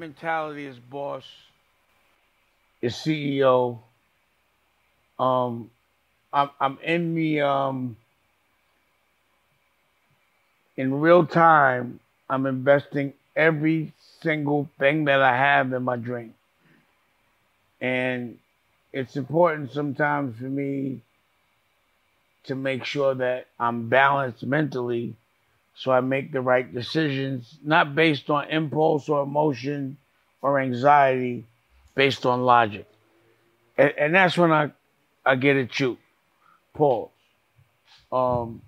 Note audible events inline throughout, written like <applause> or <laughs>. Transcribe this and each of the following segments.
mentality as boss, as CEO. Um, I'm I'm in the um in real time. I'm investing every single thing that I have in my dream, and it's important sometimes for me to make sure that I'm balanced mentally so I make the right decisions, not based on impulse or emotion or anxiety, based on logic. And, and that's when I, I get it you. Pause. Um,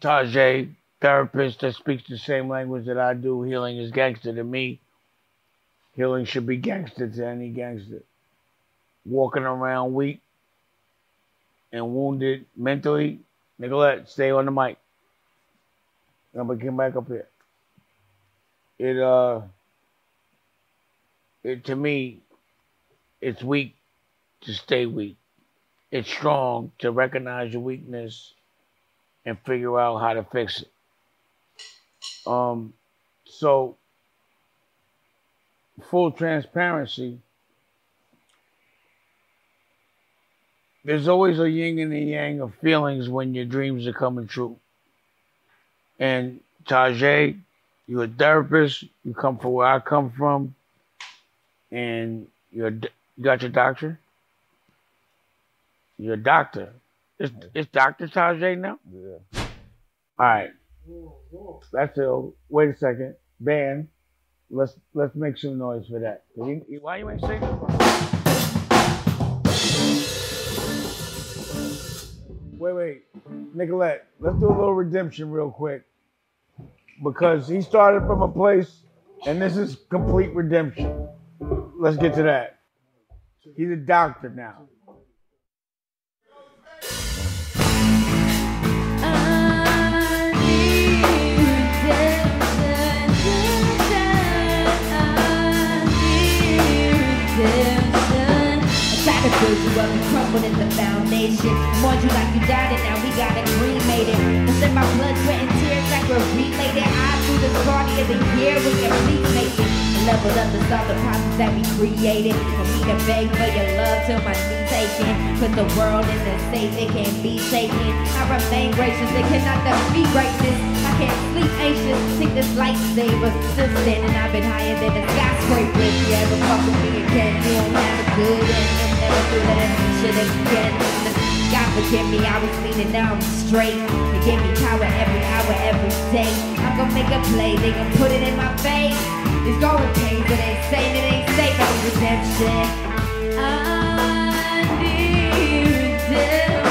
Taje, therapist that speaks the same language that I do, healing is gangster to me. Healing should be gangster to any gangster. Walking around weak and wounded mentally, Nicolette, stay on the mic. I'm gonna come back up here. It uh, it to me, it's weak to stay weak. It's strong to recognize your weakness and figure out how to fix it. Um, so full transparency. There's always a yin and a yang of feelings when your dreams are coming true. And Taje, you're a therapist. You come from where I come from, and you're you got your doctor. You're a doctor. It's it's Doctor Taje now. Yeah. All right. That's it. Wait a second, band. Let's let's make some noise for that. You, why you ain't singing? Wait, wait, Nicolette. Let's do a little redemption real quick because he started from a place, and this is complete redemption. Let's get to that. He's a doctor now. Build you up and crumble in the foundation. Mourn you like you died and now we gotta cremate it. And send my blood, sweat, and tears like we're related. I through the party of the year we complete making. Level up to solve the problems that we created. For me to beg for your love till my knees aching. Put the world in the safe, it can't be shaken. I remain gracious, it cannot defeat greatness. I can't sleep anxious, take this lightsaber. Still standing, I've been higher than the skyscraper. If you ever fuck with me again, you won't have a good end. Never do that shit again. God forgive me, I was leaning, now I'm straight. You gave me power every hour, every day. I'm gonna make a play, they gon' put it in my face. It's going pain, but ain't saying it ain't safe, no redemption. I need redemption,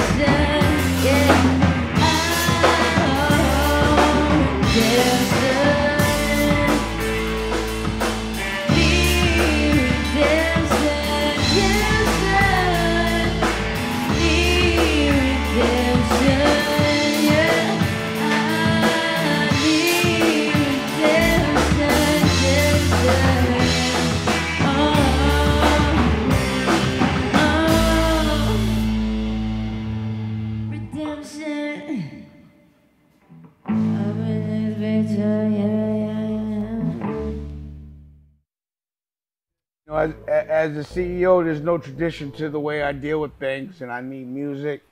as a CEO, there's no tradition to the way I deal with things, and I need music,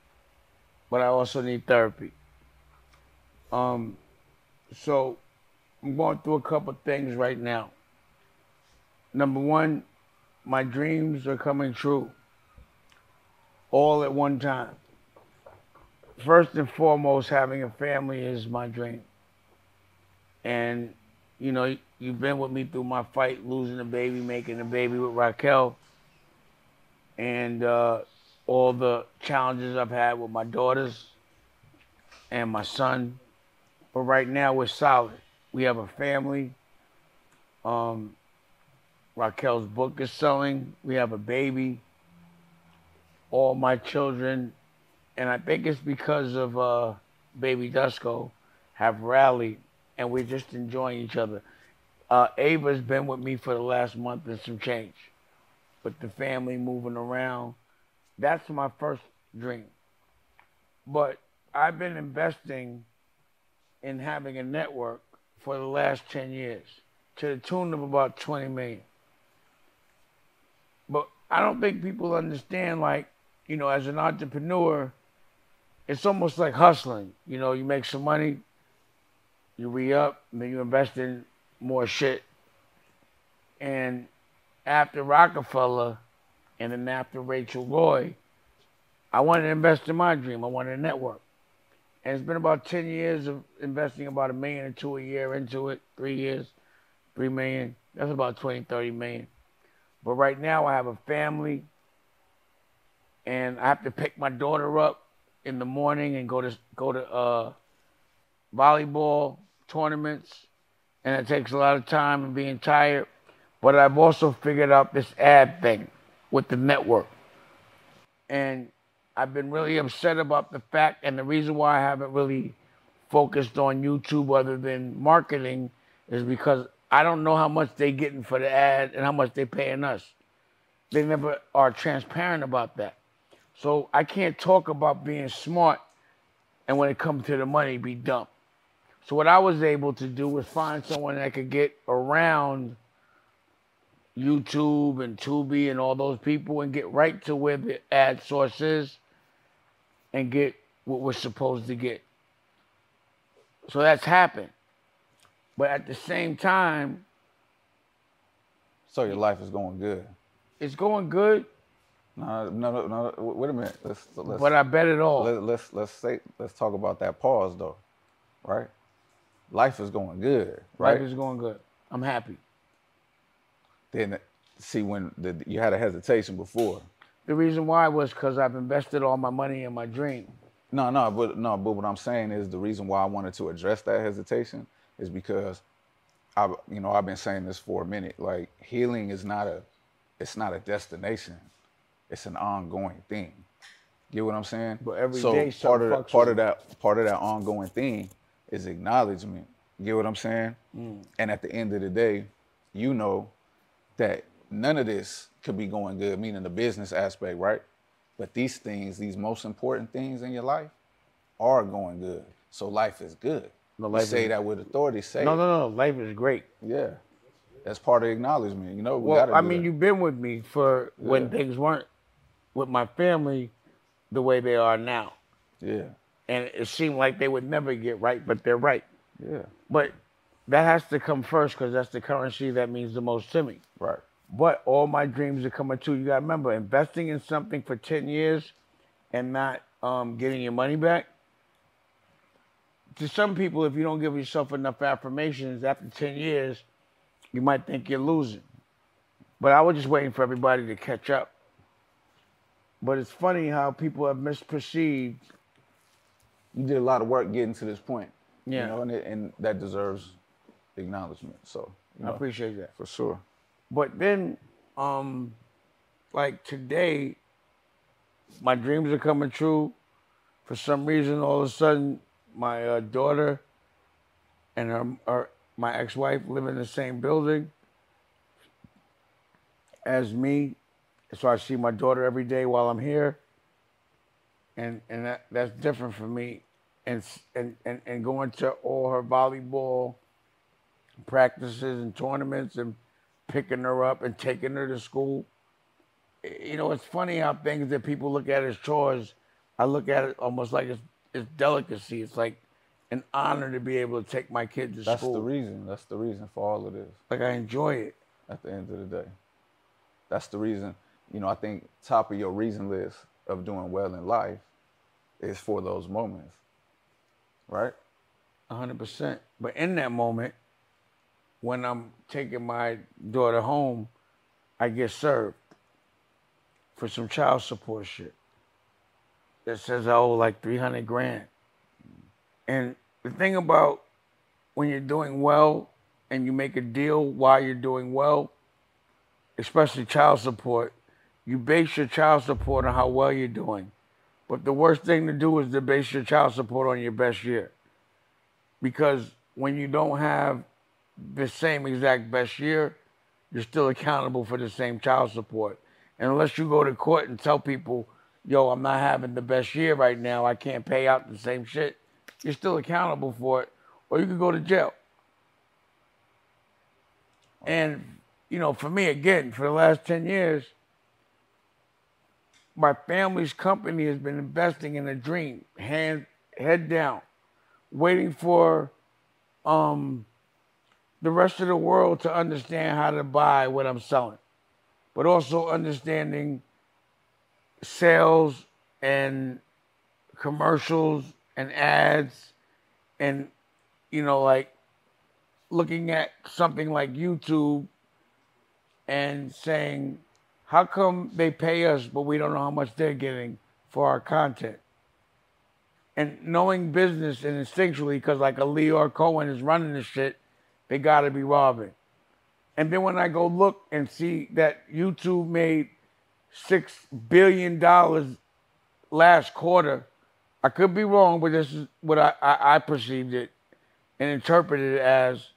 but I also need therapy. Um, so I'm going through a couple things right now. Number one, my dreams are coming true, all at one time. First and foremost, having a family is my dream. And you know, you've been with me through my fight, losing a baby, making a baby with Raquel, and uh, all the challenges I've had with my daughters and my son. But right now, we're solid. We have a family. Um, Raquel's book is selling. We have a baby. All my children, and I think it's because of uh, baby Dusko, have rallied and we're just enjoying each other. Uh, Ava's been with me for the last month and some change, but the family moving around, that's my first dream. but I've been investing in having a network for the last 10 years to the tune of about 20 million. But I don't think people understand, like, you know, as an entrepreneur, it's almost like hustling. You know, you make some money, you re up, and then you invest in more shit. And after Roc-A-Fella and then after Rachel Roy, I wanted to invest in my dream. I wanted a network. And it's been about 10 years of investing about a million or two a year into it, three years, three million. That's about 20, 30 million. But right now I have a family and I have to pick my daughter up in the morning and go to go to uh, volleyball tournaments and it takes a lot of time and being tired. But I've also figured out this ad thing with the network. And I've been really upset about the fact and the reason why I haven't really focused on YouTube other than marketing is because I don't know how much they're getting for the ad and how much they're paying us. They never are transparent about that. So I can't talk about being smart and when it comes to the money, be dumb. So what I was able to do was find someone that could get around YouTube and Tubi and all those people and get right to where the ad source is and get what we're supposed to get. So that's happened. But at the same time, So your life is going good. it's going good, No, no, no, no. Wait a minute. Let's let's but I bet it all. let, let's let's say let's talk about that pause though, right? Life is going good, right? Life is going good. I'm happy. then see when the, you had a hesitation before. The reason why was because I've invested all my money in my dream. No, no, but no, but what I'm saying is the reason why I wanted to address that hesitation is because I, you know, I've been saying this for a minute. Like healing is not a, it's not a destination, it's an ongoing thing. You get what I'm saying? But every so day part of something that, fucks part of that part of that ongoing thing is acknowledgement. Get what I'm saying? Mm. And at the end of the day, you know that none of this could be going good, meaning the business aspect, right? But these things, these most important things in your life, are going good. So life is good. No, You life say is- that with authority. Say, No, no, no. Life is great. yeah, that's part of acknowledgement. You know, we Well, gotta I mean, that. you've been with me for when Yeah. things weren't with my family the way they are now. yeah, And it seemed like they would never get right, but they're right. yeah, But that has to come first because that's the currency that means the most to me. right, But all my dreams are coming true. You got to remember, investing in something for 10 years and not um, getting your money back. To some people, if you don't give yourself enough affirmations after 10 years, you might think you're losing. But I was just waiting for everybody to catch up. But it's funny how people have misperceived. You did a lot of work getting to this point. Yeah. you know, and, it, and that deserves acknowledgement. So, you I appreciate that. for sure. But then, um, like today, my dreams are coming true. For some reason, all of a sudden, my uh, daughter and her, her my ex-wife live in the same building as me, so I see my daughter every day while I'm here, and and that, that's different for me. And, and and and going to all her volleyball practices and tournaments and picking her up and taking her to school. You know, it's funny how things that people look at as chores, I look at it almost like it's, it's delicacy. It's like an honor to be able to take my kid to That's school. That's the reason. That's the reason for all of this. Like I enjoy it. at the end of the day. That's the reason, you know, I think top of your reason list of doing well in life is for those moments. Right? hundred percent. But in that moment, when I'm taking my daughter home, I get served for some child support shit. That says I owe like three hundred grand. And the thing about when you're doing well and you make a deal while you're doing well, especially child support, you base your child support on how well you're doing. But the worst thing to do is to base your child support on your best year because when you don't have the same exact best year, you're still accountable for the same child support. And unless you go to court and tell people yo, I'm not having the best year right now. I can't pay out the same shit. You're still accountable for it, or you could go to jail. And you know, for me again, for the last ten years, my family's company has been investing in a dream, hand head down, waiting for um, the rest of the world to understand how to buy what I'm selling, but also understanding sales and commercials and ads and you know like looking at something like YouTube and saying how come they pay us but we don't know how much they're getting for our content and knowing business and instinctually because like a Lyor Cohen is running this shit they got to be robbing and then when I go look and see that YouTube made six billion dollars last quarter. I could be wrong, but this is what I, I, I perceived it and interpreted it as.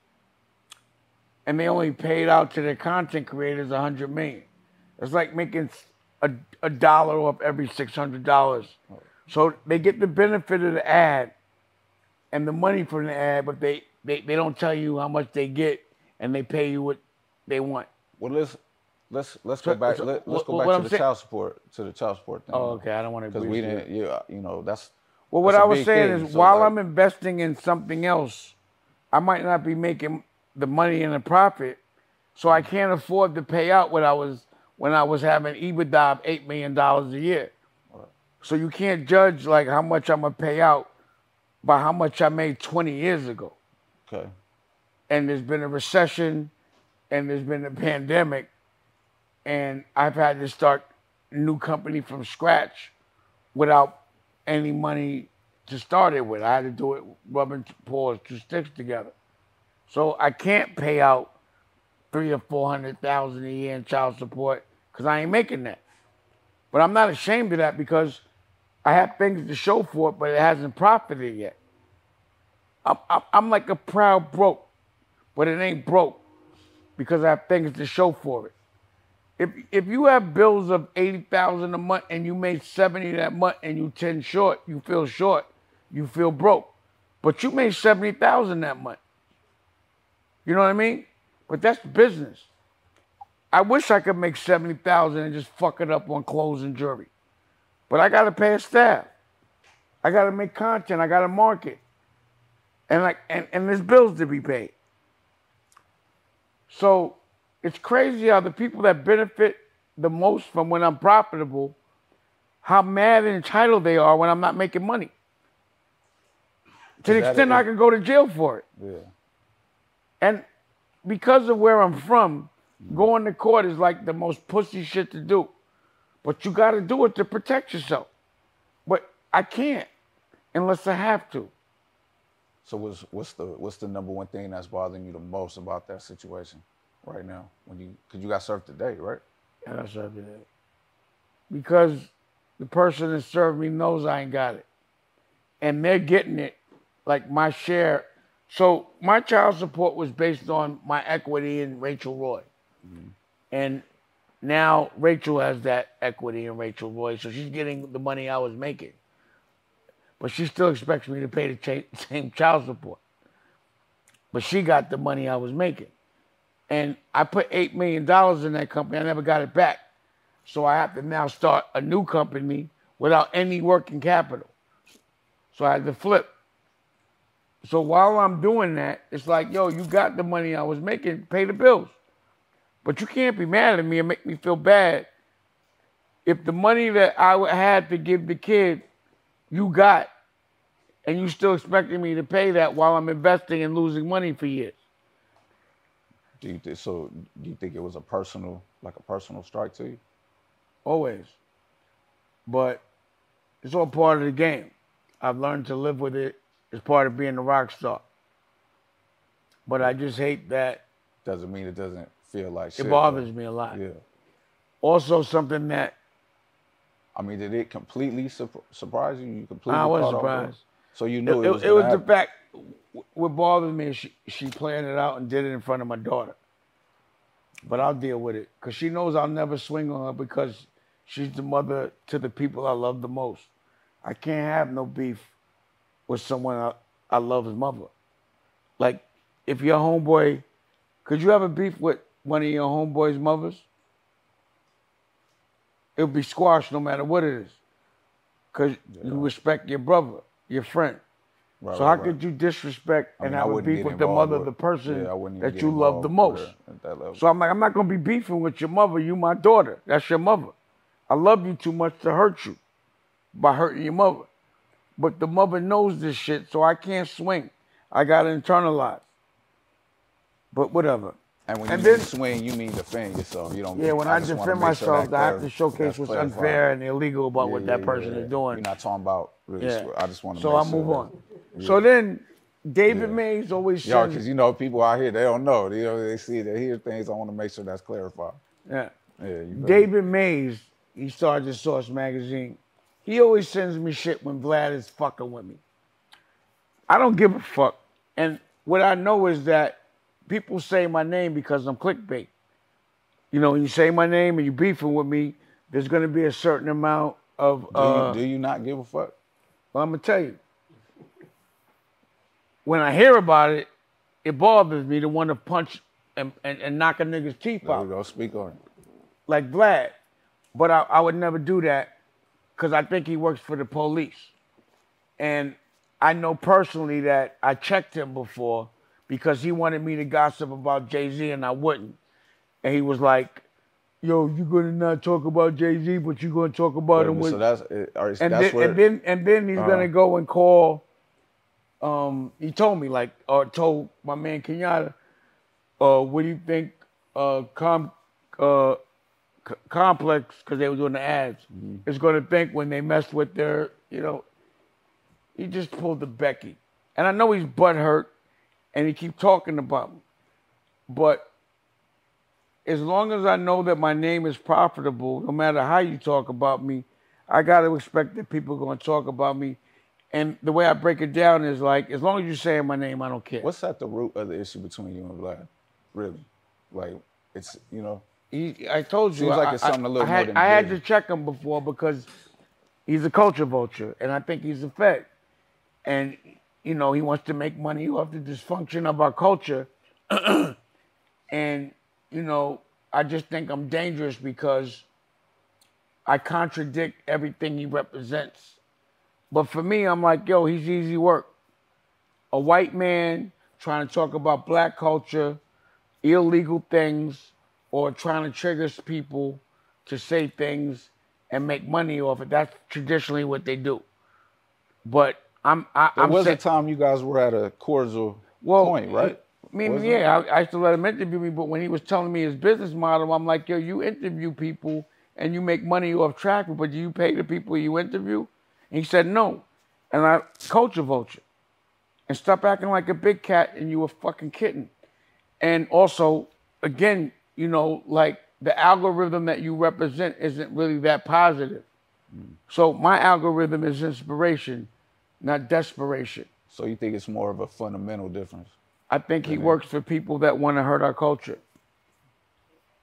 And they only paid out to their content creators a hundred million. It's like making a, a dollar off every six hundred dollars. So they get the benefit of the ad and the money from the ad, but they, they, they don't tell you how much they get and they pay you what they want. Well, let's let's let's go back. so let, us go back I'm to the saying- child support to the child support thing. Oh, okay. I don't want to Because we didn't. Yeah, you know that's. Well, what that's I was saying thing. is, So, while like- I'm investing in something else, I might not be making the money and the profit, so I mm. can't afford to pay out what I was when I was having EBITDA of eight million dollars a year. So you can't judge like how much I'm gonna pay out by how much I made 20 years ago. Okay. And there's been a recession, and there's been a pandemic, and I've had to start a new company from scratch without any money to start it with. I had to do it rubbing paws, two sticks together. So I can't pay out three or four hundred thousand a year in child support because I ain't making that. But I'm not ashamed of that because I have things to show for it, but it hasn't profited yet. I'm, I'm, like a proud broke, but it ain't broke because I have things to show for it. If if you have bills of eighty thousand a month and you made seventy that month and you ten short, you feel short, you feel broke. But you made seventy thousand that month. You know what I mean? But that's business. I wish I could make seventy thousand and just fuck it up on clothes and jewelry. But I gotta pay a staff. I gotta make content. I gotta market. And like and, and there's bills to be paid. So it's crazy how the people that benefit the most from when I'm profitable, how mad and entitled they are when I'm not making money. To the extent I can go to jail for it. Yeah. And because of where I'm from, going to court is like the most pussy shit to do. But you got to do it to protect yourself. But I can't unless I have to. So what's what's the what's the number one thing that's bothering you the most about that situation right now? When you because you got served today, right? And I served today Because the person that served me knows I ain't got it. And they're getting it like my share. So my child support was based on my equity in Rachel Roy. Mm-hmm. And now Rachel has that equity in Rachel Roy. So she's getting the money I was making. But she still expects me to pay the cha- <laughs> same child support. But she got the money I was making. And I put $8 million in that company. I never got it back. So I have to now start a new company without any working capital. So I had to flip. So while I'm doing that, it's like, yo, you got the money I was making, pay the bills. But you can't be mad at me and make me feel bad if the money that I would- had to give the kid, you got, and you still expecting me to pay that while I'm investing and losing money for years. Do you think so? Do you think it was a personal like a personal strike to you? always. But it's all part of the game. I've learned to live with it. It's part of being a rock star. But I just hate that Doesn't mean it doesn't feel like shit. it bothers me a lot. Yeah. Also, something that I mean, did it completely sur- surprise you? You completely. I was surprised. So you knew it, it- was. it was the fact. What bothers me is she she planned it out and did it in front of my daughter. But I'll deal with it because she knows I'll never swing on her because She's the mother to the people I love the most. I can't have no beef with someone I, I love as mother. Like, if your homeboy, could you have a beef with one of your homeboy's mothers? It'll be squashed no matter what it is. Because you respect your brother, your friend. Right, so right, how right. could you disrespect I and I wouldn't beef with the mother of the person yeah, I wouldn't even that you love the most? her at that level. So I'm like, I'm not gonna be beefing with your mother. You my daughter. That's your mother. I love you too much to hurt you by hurting your mother. But the mother knows this shit, so I can't swing. I gotta internalize. But whatever. And when you and mean then- swing, you mean defend yourself. You don't. Yeah, when I, wanna defend make sure myself, that I have to showcase what's unfair and illegal about Yeah, what that yeah, person yeah. is doing. You're not talking about. Really Yeah. I just want to. so I sure move that- on. So then, David Yeah. Mays always Yo, because you know people out here they don't know. You know they see they hear things. I want to make sure that's clarified. yeah. Yeah, you David Mays, he started the Source magazine. He always sends me shit when Vlad is fucking with me. I don't give a fuck. And what I know is that people say my name because I'm clickbait. You know, when you say my name and you beefing with me, there's gonna be a certain amount of Do, uh, you, do you not give a fuck? well, I'm gonna tell you. When I hear about it, it bothers me to want to punch and, and, and knock a nigga's teeth There out we go. Speak on it. like Vlad, but I, I would never do that because I think he works for the police. And I know personally that I checked him before because he wanted me to gossip about Jay Z and I wouldn't. And he was like, Yo, you're gonna not talk about Jay Z, but you're gonna talk about Wait him with so that's it- all right, and that's then, where and then and then he's Uh-huh. gonna go and call. Um, he told me like, or told my man Kenyatta, uh, what do you think? Uh, com, uh, C- complex because they were doing the ads Mm-hmm. is gonna think when they messed with their, you know. He just pulled the Becky, and I know he's butthurt, and he keep talking about me, but as long as I know that my name is profitable, no matter how you talk about me, I got to expect that people are going to talk about me. And the way I break it down is like, as long as you're saying my name, I don't care. what's at the root of the issue between you and Vlad? Really, like it's you know He, I told you, Seems like it's something a little I, I more had, than I had to check him before because he's a culture vulture, and I think he's a fed. And you know, he wants to make money off the dysfunction of our culture. <clears throat> and you know, I just think I'm dangerous because I contradict everything he represents. But for me, I'm like, yo, he's easy work. A white man trying to talk about black culture, illegal things, or trying to trigger people to say things and make money off it. That's traditionally what they do. But I'm I, there I'm was sa- a time you guys were at a cordial well, point, right? I mean, Wasn't yeah, I, I used to let him interview me, but when he was telling me his business model, I'm like, yo, you interview people and you make money off traffic, but do you pay the people you interview? And he said no. And I culture vulture. And stop acting like a big cat and you a fucking kitten. And also, again, you know, like the algorithm that you represent isn't really that positive. Mm. So my algorithm is inspiration, not desperation. So you think it's more of a fundamental difference? I think he works for people that want to hurt our culture.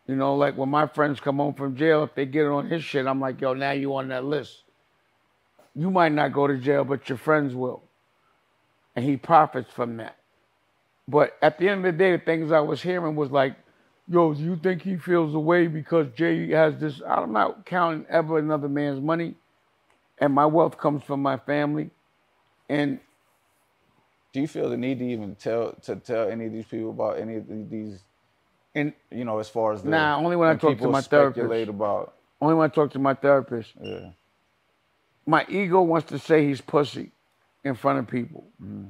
You know, like when my friends come home from jail, if they get on his shit, I'm like, yo, now you on that list. You might not go to jail, but your friends will. And he profits from that. But at the end of the day, the things I was hearing was like, yo, do you think he feels away because Jay has this? I'm not counting ever another man's money. And my wealth comes from my family. And Do you feel the need to even tell to tell any of these people about any of these? and You know, as far as the, Nah, only when I talk to my therapist. about. only when I talk to my therapist. Yeah. my ego wants to say he's pussy in front of people. Mm-hmm.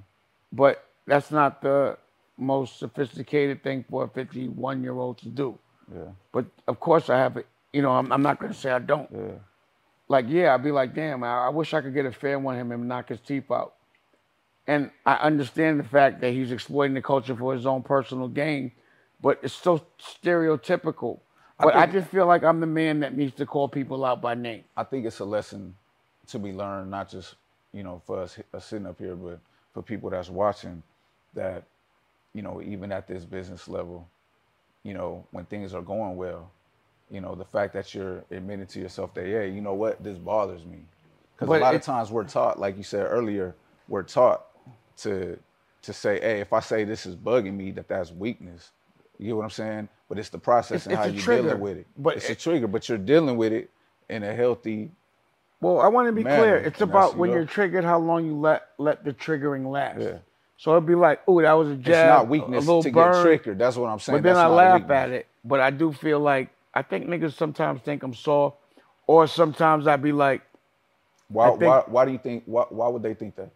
But that's not the most sophisticated thing for a 51 year old to do. Yeah. But of course, I have it. You know, I'm, I'm not going to say I don't. Yeah. Like, yeah, I'd be like, damn, I, I wish I could get a fair one him and knock his teeth out. And I understand the fact that he's exploiting the culture for his own personal gain, but it's so stereotypical. But I, think- just feel like I'm the man that needs to call people out by name. I think it's a lesson to be learned, not just you know for us, us sitting up here, but for people that's watching. That you know, even at this business level, you know, when things are going well, you know, the fact that you're admitting to yourself that, yeah, you know what, this bothers me. Because a lot it- of times we're taught, like you said earlier, we're taught to to say, hey, if I say this is bugging me, that that's weakness. You get what I'm saying? But it's the process It's- and how it's a you're trigger, dealing with it. but it's a trigger, but you're dealing with it in a healthy. Well, I want to be manner, clear. It's and about when you you're triggered, how long you let let the triggering last. Yeah. So it'd be like, oh, that was a jab. It's not a weakness little to burn. get triggered. That's what I'm saying. But then I laugh at it. But I do feel like I think niggas sometimes think I'm soft, or sometimes I'd be like, Why, think- why, why do you think? Why, why would they think that?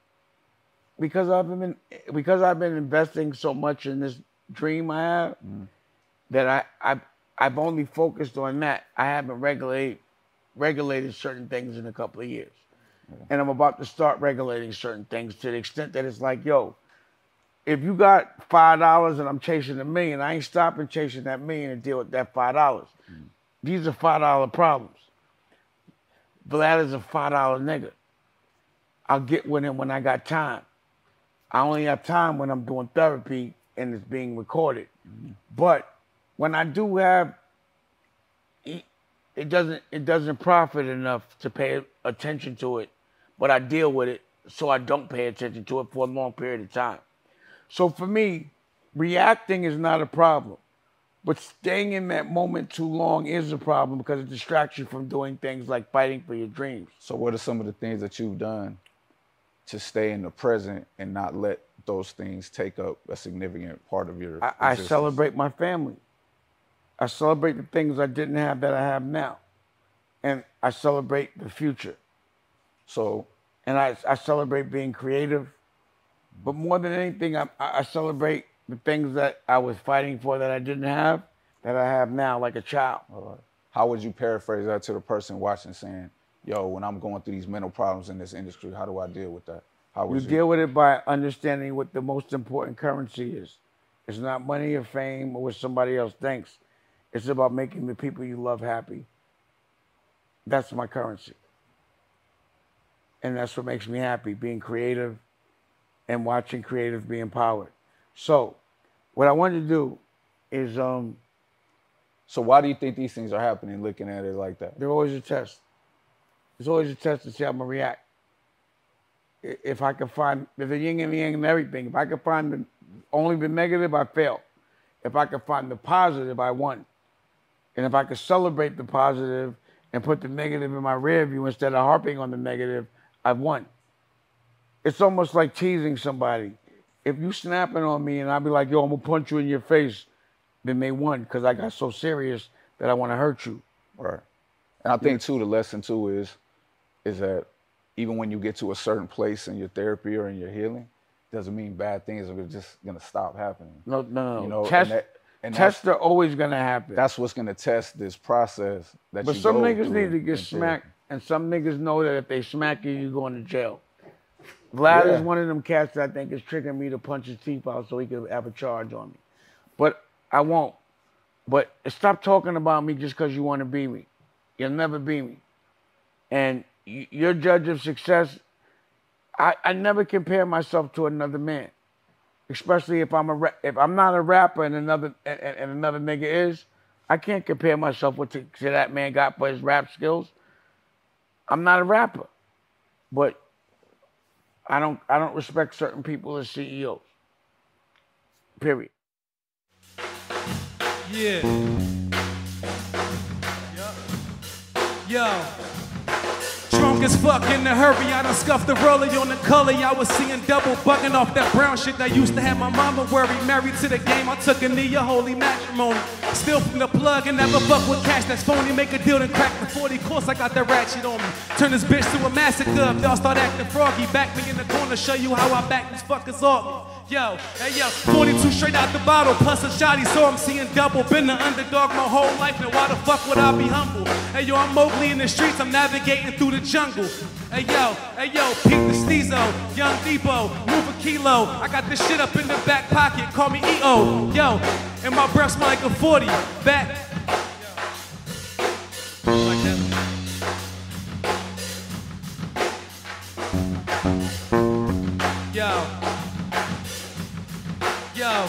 because I've been because I've been investing so much in this dream I have mm-hmm. that I I I've only focused on that. I haven't regulated regulated certain things in a couple of years, and I'm about to start regulating certain things to the extent that it's like, yo, if you got five dollars and I'm chasing a million, I ain't stopping chasing that million to deal with that five dollars. These are five dollar problems. Vlad is a five dollar nigga. I'll get with him when I got time. I only have time when I'm doing therapy and it's being recorded. But when I do have, it doesn't it doesn't profit enough to pay attention to it, but I deal with it so I don't pay attention to it for a long period of time. So for me, reacting is not a problem, but staying in that moment too long is a problem because it distracts you from doing things like fighting for your dreams. So, what are some of the things that you've done to stay in the present and not let those things take up a significant part of your? I, I celebrate my family. I celebrate the things I didn't have that I have now. And I celebrate the future. So, And I, I celebrate being creative. But more than anything, I, I I celebrate the things that I was fighting for that I didn't have that I have now, like a child. how would you paraphrase that to the person watching, saying, "Yo, when I'm going through these mental problems in this industry, how do I deal with that?" How You would you? deal with it by understanding what the most important currency is. It's not money or fame or what somebody else thinks. It's about making the people you love happy. That's my currency. And that's what makes me happy, being creative and watching creative be empowered. So, what I wanted to do is um, so, why do you think these things are happening? Looking at it like that. they're always a test. It's always a test to see how I'm gonna react. If I can find if the yin and the yang and everything, if I can find the, only the negative, I fail. If I can find the positive, I won. And if I can celebrate the positive and put the negative in my rear view instead of harping on the negative, I've won. It's almost like teasing somebody. If you snapping on me and I be like, yo, I'm gonna punch you in your face, then they won because I got so serious that I want to hurt you. Right. And I think too, the lesson too is, is that even when you get to a certain place in your therapy or in your healing, doesn't mean bad things are just gonna stop happening. No, no, no. You know, and Tests, that- and tests are always gonna happen. That's what's gonna test this process that you go through. but some niggas need to get smacked, and some niggas know that if they smack you, you're going to jail. Vlad Yeah. is one of them cats that I think is tricking me to punch his teeth out so he could have a charge on me. But I won't. But stop talking about me just because you want to be me. You'll never be me. And your judge of success, I, I never compare myself to another man. Especially if I'm a if I'm not a rapper and another and, and and another nigga is, I can't compare myself with to, to that man got for his rap skills. I'm not a rapper, but I don't I don't respect certain people as CEOs. Period. Yeah. Yo. Drunk as fuck in the hurry, I done scuffed the roller you on the color. I was seeing double bugging off that brown shit that used to have my mama worried. Married to the game, I took a knee, a holy matrimony. Still from the plug and never fuck with cash that's phony. Make a deal and crack the 40. Course I got that ratchet on me. Turn this bitch to a massacre. Y'all start acting froggy, back me in the corner, show you how I back these fuckers off. Yo, hey yo, 42 straight out the bottle, plus a shotty, so I'm seeing double. Been the underdog my whole life, now why the fuck would I be humble? Hey yo, I'm Mowgli in the streets, I'm navigating through the jungle. Hey yo, hey yo, Pete the Steezo, Young Depot, move a kilo. I got this shit up in the back pocket, call me EO. Yo, and my breath smell like a 40. Back. Yo. Yo.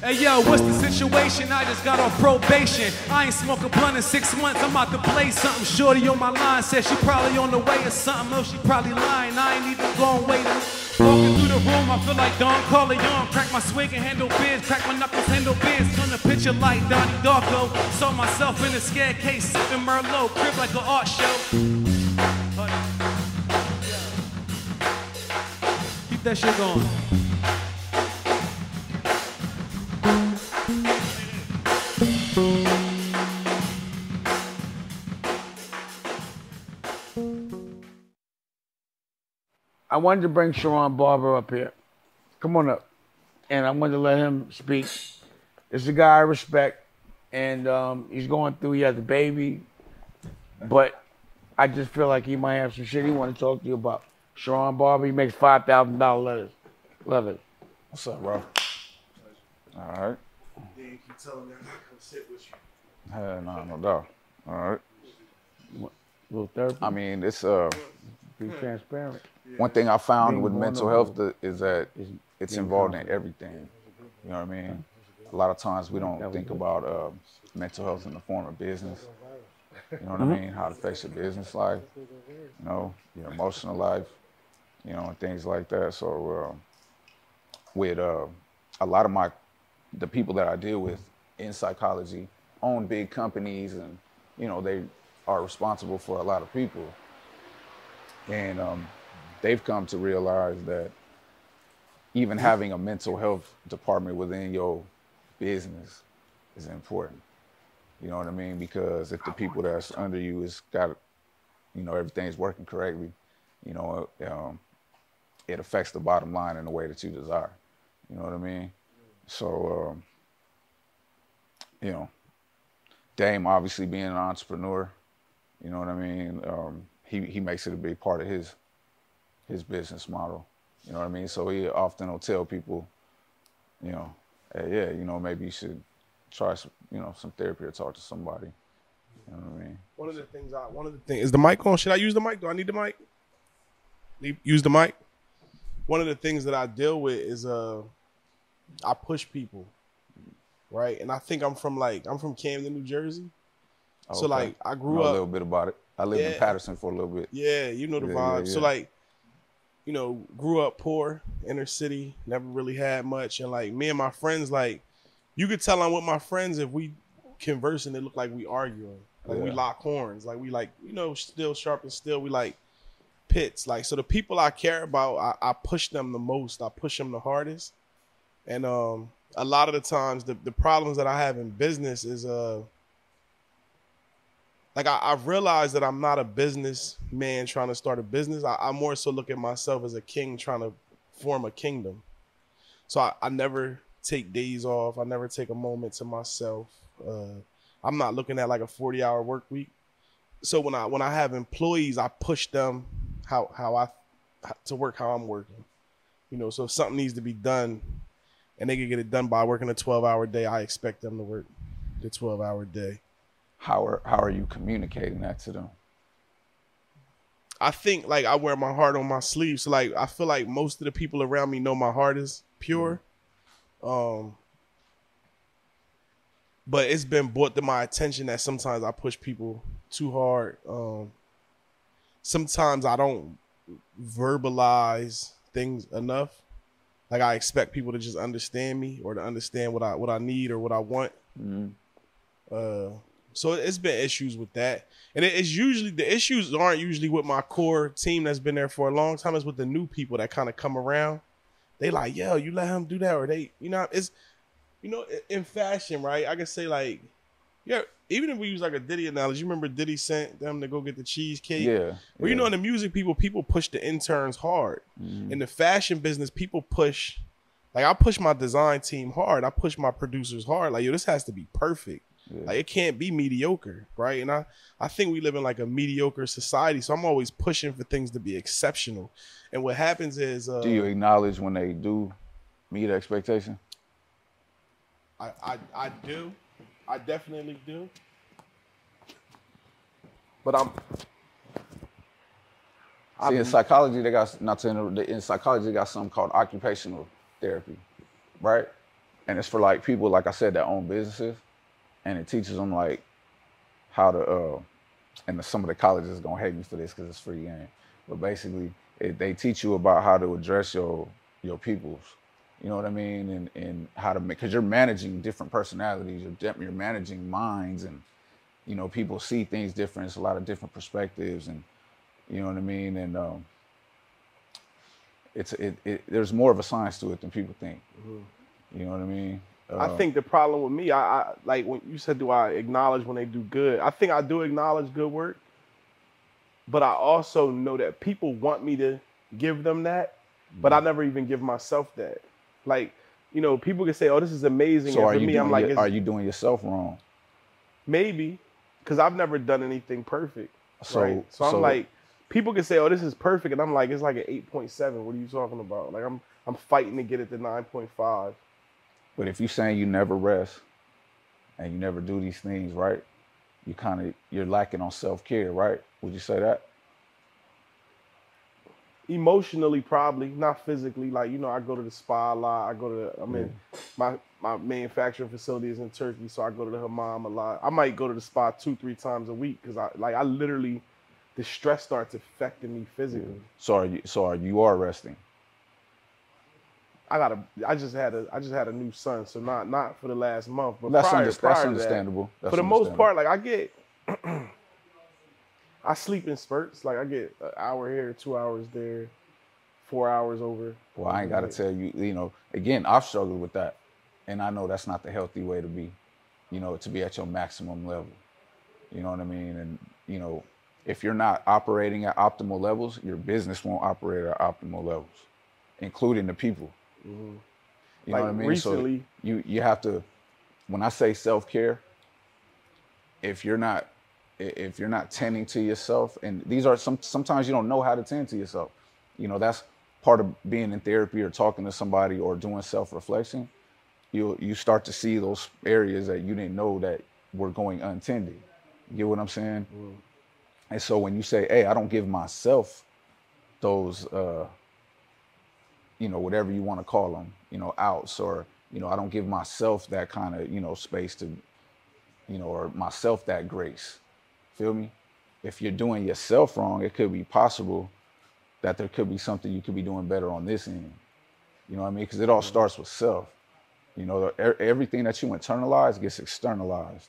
Hey yo, what's the situation? I just got off probation. I ain't smoke a blunt in six months. I'm about to play something. Shorty on my line says she probably on the way or something else. She probably lying. I ain't even going waiting. Walking through the room, I feel like Don Corleone. Crack my swig and handle biz. Crack my knuckles, handle biz. Turn the picture like Donnie Darko. Saw myself in a scared case, sipping Merlot. Crib like an art show. Keep that shit going. I wanted to bring Sheron Barber up here. Come on up. And I wanted to let him speak. It's a guy I respect, and um, he's going through. He has a baby, but I just feel like he might have some shit he want to talk to you about. Sheron Barber, he makes five thousand dollar letters. Love it. What's up, bro? All right. Then you keep telling me I'm not gonna sit with you. Hell no, no doubt. All right. little therapy. I mean, it's uh be transparent. One thing I found Being with mental health is that it's involved in everything. You know what I mean? A lot of times we don't think about uh, mental health in the form of business. You know what Mm-hmm. I mean? How it affects your business life, you know, your emotional life, you know, and things like that. So, uh, with uh, a lot of my, the people that I deal with in psychology own big companies and, you know, they are responsible for a lot of people. And um, they've come to realize that even having a mental health department within your business is important. You know what I mean? Because if the people that's under you is got, you know, everything's working correctly, you know, um, it affects the bottom line in the way that you desire. You know what I mean? So, um, you know, Dame obviously being an entrepreneur, you know what I mean? Um, he he makes it a big part of his his business model. You know what I mean? So he often will tell people, you know, hey, yeah, you know, maybe you should try some, you know, some therapy or talk to somebody. You know what I mean? One of the things I one of the things is the mic on. Should I use the mic? Do I need the mic? Use the mic. One of the things that I deal with is uh I push people. Right? And I think I'm from like I'm from Camden, New Jersey. Okay. So like I grew up a little bit about it. I lived in Yeah. Paterson for a little bit. Yeah, you know the Yeah, vibe. yeah, So like, you know, grew up poor, inner city, never really had much, and like me and my friends, like, you could tell I'm with my friends if we conversing, it look like we arguing, like we lock horns, like we like, you know, still sharp and still we like pits, like so the people I care about, I, I push them the most, I push them the hardest, and um, a lot of the times the the problems that I have in business is uh like I, I've realized that I'm not a businessman trying to start a business. I, I more so look at myself as a king trying to form a kingdom. So I, I never take days off. I never take a moment to myself. Uh, I'm not looking at like a 40 hour work week. So when I when I have employees, I push them how how I to work how I'm working. You know, so if something needs to be done and they can get it done by working a 12 hour day, I expect them to work the 12 hour day. How are how are you communicating that to them? I think like I wear my heart on my sleeve. So like I feel like most of the people around me know my heart is pure. Um but it's been brought to my attention that sometimes I push people too hard. Um sometimes I don't verbalize things enough. Like I expect people to just understand me or to understand what I what I need or what I want. Mhm. Uh, so it's been issues with that, and it's usually the issues aren't usually with my core team that's been there for a long time. It's with the new people that kind of come around. They like, yo, you let him do that, or they, you know, it's, you know, in fashion, right? I can say like, yeah, even if we use like a Diddy analogy, you remember Diddy sent them to go get the cheesecake. Yeah. Well, you know, in the music people, people push the interns hard. Mhm. In the fashion business, people push. Like I push my design team hard. I push my producers hard. Like yo, this has to be perfect. Yeah. Like it can't be mediocre, right? And I, I think we live in like a mediocre society. So I'm always pushing for things to be exceptional. And what happens is, uh, Do you acknowledge when they do meet expectation? I, I, I do, I definitely do. But I'm, See, in psychology, they got not to interrupt, in psychology they got something called occupational therapy, right? and it's for like people like I said that own businesses, and it teaches them like how to. Uh, and some of the colleges gonna hate me for this because it's free game, but basically it, they teach you about how to address your your peoples. You know what I mean, and and how to make because you're managing different personalities. You're you're managing minds, and you know people see things different. It's a lot of different perspectives, and you know what I mean. And um, it's it, it there's more of a science to it than people think. You know what I mean? I Uh, think the problem with me, I, I like when you said, do I acknowledge when they do good? I think I do acknowledge good work, but I also know that people want me to give them that, but. I never even give myself that. Like, you know, people can say, "Oh, this is amazing," So and for me, doing I'm like, are you doing yourself wrong? maybe, because I've never done anything perfect. So right? So I'm like, people can say, "Oh, this is perfect," and I'm like, it's like an eight point seven. What are you talking about? Like, I'm I'm fighting to get it to nine point five. But if you're saying you never rest and you never do these things, right? You kind of you're lacking on self care, right? Would you say that? emotionally probably not physically like you know i go to the spa a lot i go to The, i mean my my manufacturing facility is in turkey so i go to the hammam a lot i might go to the spa two three times a week because i like i literally the stress starts affecting me physically So are you so are you are resting? I gotta i just had a i just had a new son so not not for the last month but That's, prior, under, prior that's to that, understandable. That's for the most part like i get <clears throat> i sleep in spurts like i get an hour here two hours there four hours over Well, I ain't got to tell you, you know, again, I've struggled with that. And I know that's not the healthy way to be, you know, to be at your maximum level. You know what I mean? And, you know, if you're not operating at optimal levels, your business won't operate at optimal levels, including the people. You know Like, what I mean? recently- so you you have to when I say self-care, if you're not if you're not tending to yourself, and these are some sometimes you don't know how to tend to yourself. You know, that's part of being in therapy or talking to somebody or doing self-reflection. You you start to see those areas that you didn't know that were going untended. You get what I'm saying? And so when you say, "Hey, I don't give myself those uh you know, whatever you want to call them, you know, outs or, you know, I don't give myself that kind of, you know, space to, you know, or myself that grace. Feel me? If you're doing yourself wrong, it could be possible that there could be something you could be doing better on this end. You know what I mean? Because it all starts with self. You know, everything that you internalize gets externalized.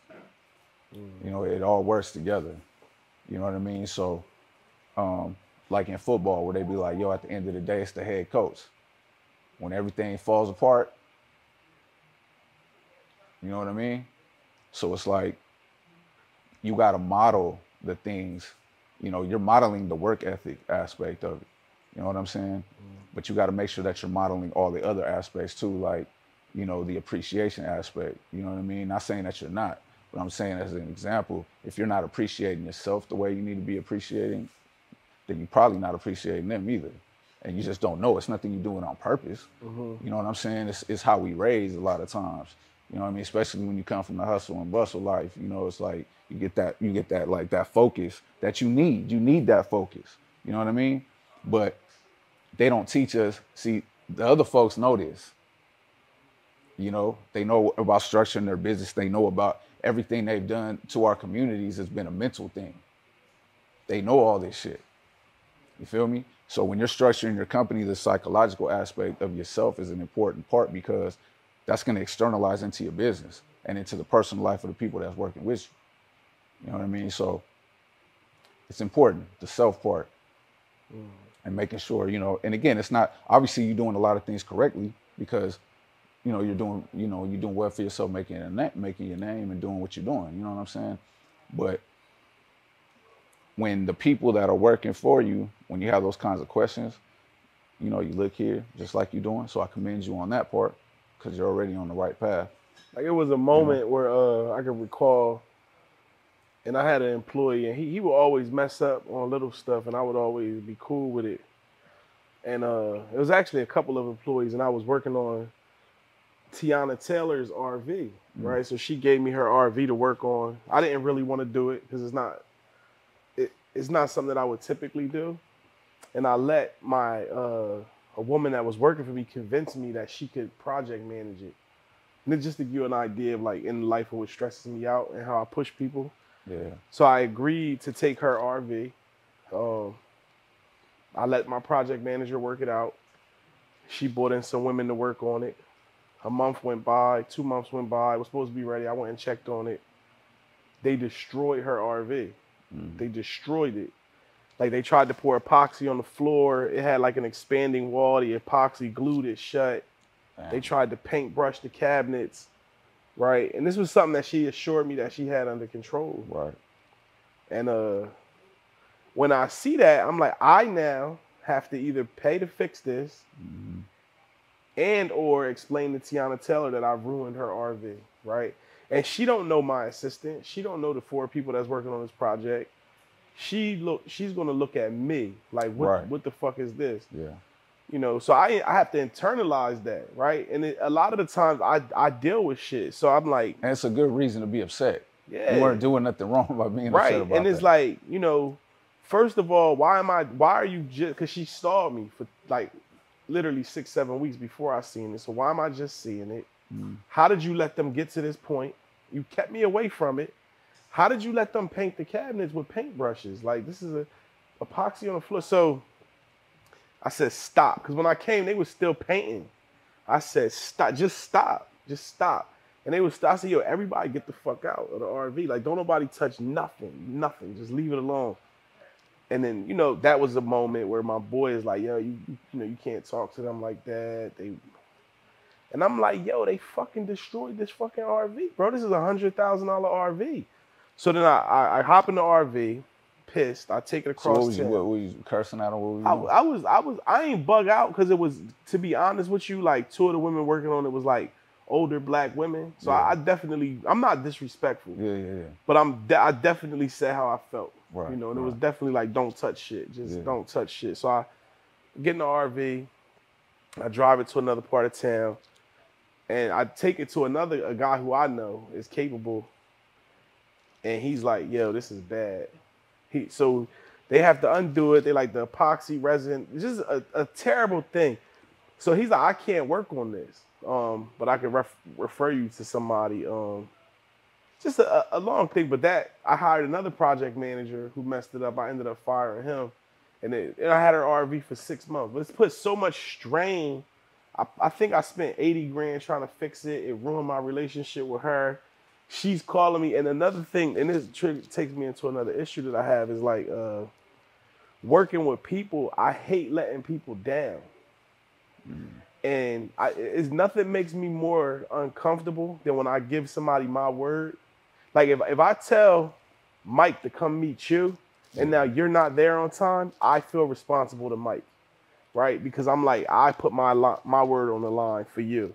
You know, it all works together. You know what I mean? So, um, like in football, where they be like, yo, at the end of the day, it's the head coach. When everything falls apart, you know what I mean? So it's like you got to model the things, you know, you're modeling the work ethic aspect of it. You know what I'm saying? Mm-hmm. But you got to make sure that you're modeling all the other aspects too, like, you know, the appreciation aspect. You know what I mean? Not saying that you're not, but I'm saying as an example, if you're not appreciating yourself the way you need to be appreciating, then you're probably not appreciating them either. And you just don't know. It's nothing you're doing on purpose. Mm-hmm. You know what I'm saying? It's, it's how we raise a lot of times. You know what I mean? Especially when you come from the hustle and bustle life. You know, it's like you get that, you get that like that focus that you need. You need that focus. You know what I mean? But they don't teach us. See, the other folks know this. You know, they know about structuring their business. They know about everything they've done to our communities has been a mental thing. They know all this shit. You feel me? So when you're structuring your company, the psychological aspect of yourself is an important part because that's going to externalize into your business and into the personal life of the people that's working with you. You know what I mean? So it's important, the self part. Mm. And making sure, you know, and again, it's not obviously you're doing a lot of things correctly because, you know, you're doing, you know, you're doing well for yourself, making a na- making your name and doing what you're doing. You know what I'm saying? But when the people that are working for you, when you have those kinds of questions, you know, you look here just like you're doing. So I commend you on that part because you're already on the right path. Like it was a moment where uh, I can recall, and I had an employee, and he, he would always mess up on little stuff, and I would always be cool with it. And uh, it was actually a couple of employees, and I was working on Teyana Taylor's RV, right? So she gave me her RV to work on. I didn't really want to do it because it's not, it's not something that I would typically do. And I let my uh, a woman that was working for me convince me that she could project manage it. And just to give you an idea of like in life what stresses me out and how I push people. Yeah. So I agreed to take her RV. Um, I let my project manager work it out. She brought in some women to work on it. A month went by, two months went by. It was supposed to be ready. I went and checked on it. They destroyed her RV. They destroyed it. Like they tried to pour epoxy on the floor. It had like an expanding wall. The epoxy glued it shut. They tried to paintbrush the cabinets, right? And this was something that she assured me that she had under control. Right. And uh when I see that, I'm like, I now have to either pay to fix this Mhm. and or explain to Teyana Taylor that I've ruined her RV, right? And she don't know my assistant. She don't know the four people that's working on this project. She look she's gonna look at me like what Right. what the fuck is this? Yeah. You know, so I I have to internalize that, right? And it, a lot of the times I I deal with shit. So I'm like, And it's a good reason to be upset. yeah. You weren't doing nothing <laughs> wrong by being right upset about and it's that. like you know first of all why am i why are you just because she stalled me for like literally six seven weeks before i seen it so why am i just seeing it Mm. how did you let them get to this point you kept me away from it how did you let them paint the cabinets with paintbrushes like this is a epoxy on the floor so i said stop because when i came they were still painting i said stop just stop just stop and they was, I said, yo, everybody get the fuck out of the RV. Like, don't nobody touch nothing, nothing. Just leave it alone. And then, you know, that was a moment where my boy is like, yo, you, you know, you can't talk to them like that. They, and I'm like, yo, they fucking destroyed this fucking RV, bro. This is a hundred thousand dollar RV. So then I, I, I hop in the RV, pissed. I take it So across. what was you, what, were you cursing at him? What were you I. I was, I was, I ain't bug out because it was, to be honest with you, like two of the women working on it was like older black women. So I, Yeah. I definitely, I'm not disrespectful, yeah, yeah, yeah. but I'm, de- I definitely said how I felt, Right, you know, and it was definitely like, don't touch shit, just Yeah. don't touch shit. So I get in the RV, I drive it to another part of town, and I take it to another a guy who I know is capable, and he's like, yo, this is bad. He so they have to undo it. They like the epoxy resin. It's just a, a terrible thing. So he's like, I can't work on this. Um, but I can ref- refer you to somebody. Um, just a, a long thing. But that I hired another project manager who messed it up. I ended up firing him, and, it, and I had her RV for six months. But it's put so much strain. I, I think I spent eighty grand trying to fix it. It ruined my relationship with her. She's calling me, and another thing, and this tri- takes me into another issue that I have is like uh, working with people. I hate letting people down and I, it's nothing makes me more uncomfortable than when I give somebody my word. Like if if I tell Mike to come meet you, and now you're not there on time, I feel responsible to Mike, right? Because I'm like I put my li- my word on the line for you,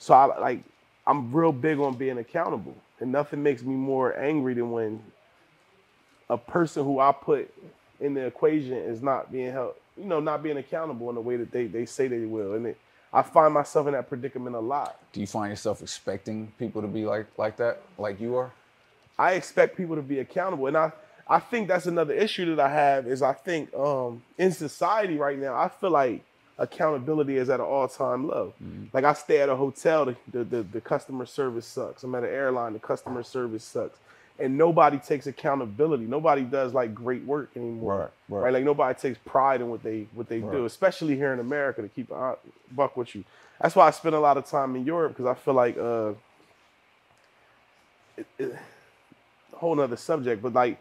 so I like I'm real big on being accountable, and nothing makes me more angry than when a person who I put in the equation is not being held, you know, not being accountable in the way that they they say they will, and it, I find myself in that predicament a lot. Do you find yourself expecting people to be like like that, like you are? I expect people to be accountable, and I I think that's another issue that I have is I think um, in society right now I feel like accountability is at an all time low. Like I stay at a hotel, the, the the the customer service sucks. I'm at an airline, the customer service sucks, and nobody takes accountability. Nobody does like great work anymore. Right, right. Like nobody takes pride in what they what they do, especially here in America. To keep a buck with you, that's why I spend a lot of time in Europe because I feel like. Uh, it- it- whole nother subject, but like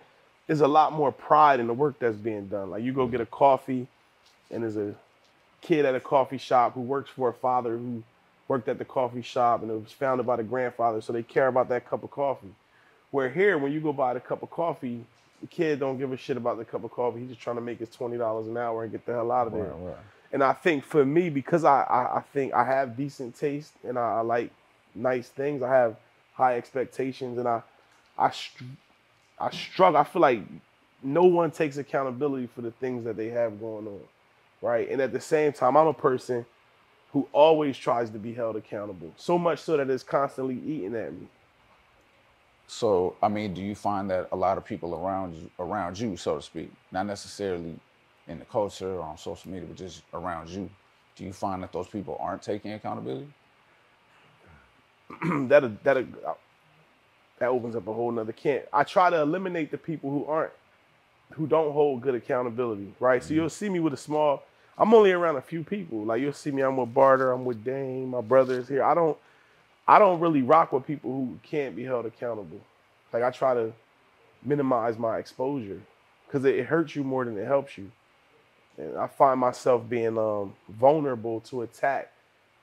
there's a lot more pride in the work that's being done. Like you go get a coffee and there's a kid at a coffee shop who works for a father who worked at the coffee shop and it was founded by the grandfather, so they care about that cup of coffee. Where here, when you go buy the cup of coffee, the kid don't give a shit about the cup of coffee. He's just trying to make his twenty dollars an hour and get the hell out of there. Right, right. And I think for me, because I, I, I think I have decent taste and I, I like nice things, I have high expectations, and I I I struggle. I feel like no one takes accountability for the things that they have going on, right? And at the same time, I'm a person who always tries to be held accountable, so much so that it's constantly eating at me. So, I mean, do you find that a lot of people around you, around you, so to speak, not necessarily in the culture or on social media, but just around you, do you find that those people aren't taking accountability? <clears throat> that that that opens up a whole nother can. I try to eliminate the people who aren't who don't hold good accountability, right? So you'll see me with a small. I'm only around a few people. Like you'll see me. I'm with Barter. I'm with Dame. My brother is here. I don't. I don't really rock with people who can't be held accountable. Like I try to minimize my exposure because it, it hurts you more than it helps you. And I find myself being um, vulnerable to attack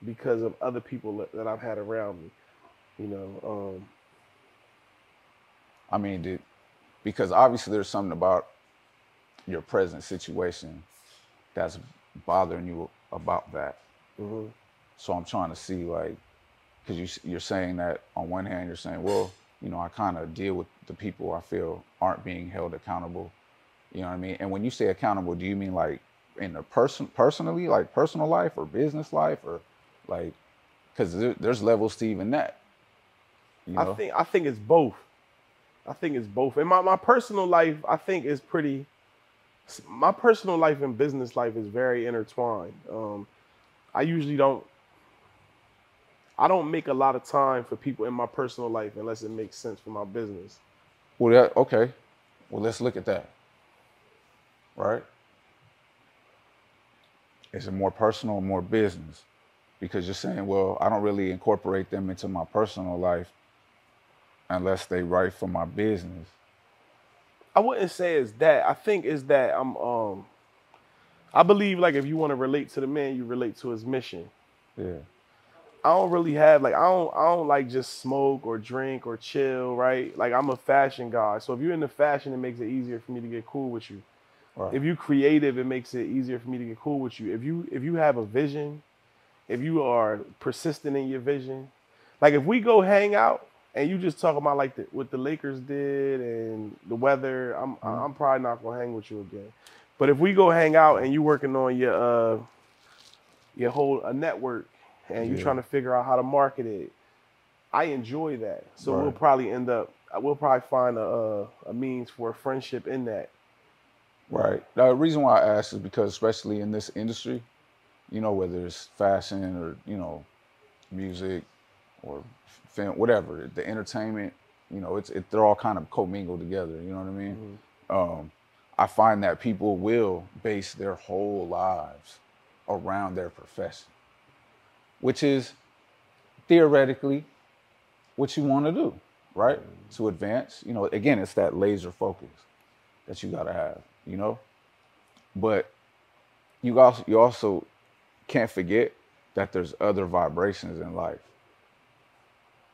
because of other people that, that I've had around me. You know, um, I mean, did because obviously there's something about your present situation that's bothering you about that. mhm. So I'm trying to see like, because you, you're saying that on one hand you're saying, well, you know, I kind of deal with the people I feel aren't being held accountable. You know what I mean? And when you say accountable, do you mean like in the person personally, like personal life or business life, or like, because there, there's levels to even that. You know? I think I think it's both. I think it's both. And my, my personal life, I think, is pretty. My personal life and business life is very intertwined. Um, I usually don't. I don't make a lot of time for people in my personal life unless it makes sense for my business. Well, that, okay. Well, let's look at that. Right? Is it more personal or more business? Because you're saying, well, I don't really incorporate them into my personal life unless they right for my business. I wouldn't say it's that. I think it's that I'm. Um, I believe like if you want to relate to the man, you relate to his mission. Yeah. I don't really have like I don't I don't like just smoke or drink or chill, right? Like I'm a fashion guy. So if you're in the fashion, it makes it easier for me to get cool with you. Right. If you creative, it makes it easier for me to get cool with you. If you if you have a vision, if you are persistent in your vision, like if we go hang out and you just talk about like the, what the Lakers did and the weather, I'm Mm-hmm. I'm probably not gonna hang with you again. But if we go hang out and you working on your uh your whole a network and you're Yeah. trying to figure out how to market it, I enjoy that. So we'll probably end up we'll probably find a, a a means for a friendship in that. Right. The reason why I ask is because, especially in this industry, you know, whether it's fashion or you know, music or film, whatever, the entertainment, you know, it's it, they're all kind of commingled together. You know what I mean? Um, I find that people will base their whole lives around their profession, which is theoretically what you want to do, right? To advance, you know, again, it's that laser focus that you gotta have, you know. But you also you also can't forget that there's other vibrations in life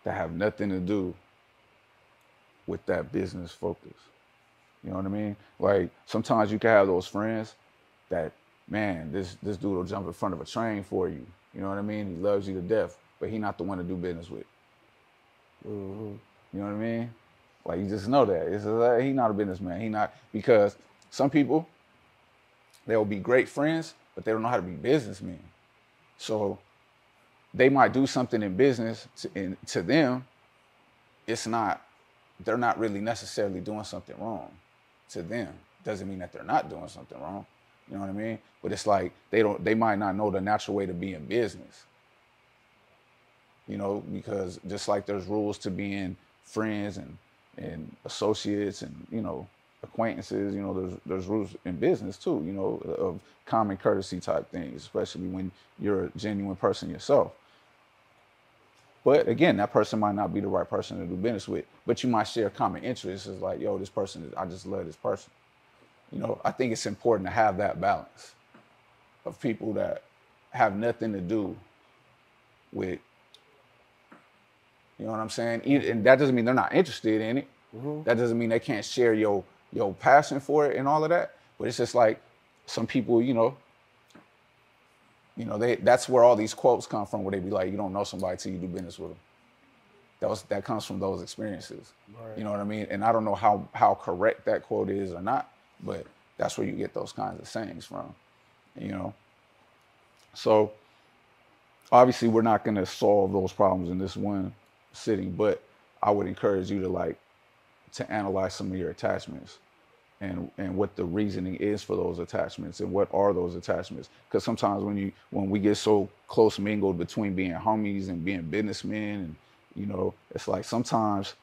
that have nothing to do with that business focus. You know what I mean? Like sometimes you can have those friends that, man, this this dude will jump in front of a train for you. You know what I mean? He loves you to death, but he not the one to do business with. Mm-hmm. You know what I mean? Like you just know that. It's like, he not a businessman. He not because some people they'll be great friends, but they don't know how to be businessmen. So they might do something in business to, and to them, it's not. They're not really necessarily doing something wrong. To them, doesn't mean that they're not doing something wrong. You know what I mean? But it's like they don't. They might not know the natural way to be in business you know, because just like there's rules to being friends and and associates and you know acquaintances, you know, there's there's rules in business too, you know, of common courtesy type things, especially when you're a genuine person yourself. But again, that person might not be the right person to do business with, but you might share common interests. It's like, yo, this person, is, I just love this person. You know, I think it's important to have that balance of people that have nothing to do with you know what I'm saying? And that doesn't mean they're not interested in it. Mm-hmm. That doesn't mean they can't share your your passion for it and all of that. But it's just like some people, you know, you know, they that's where all these quotes come from, where they be like, "You don't know somebody till you do business with them." That was that comes from those experiences. You know what I mean? And I don't know how how correct that quote is or not, but that's where you get those kinds of sayings from. You know. So obviously we're not going to solve those problems in this one sitting, but I would encourage you to like to analyze some of your attachments and and what the reasoning is for those attachments and what are those attachments because sometimes when you when we get so close mingled between being homies and being businessmen and You know, it's like sometimes,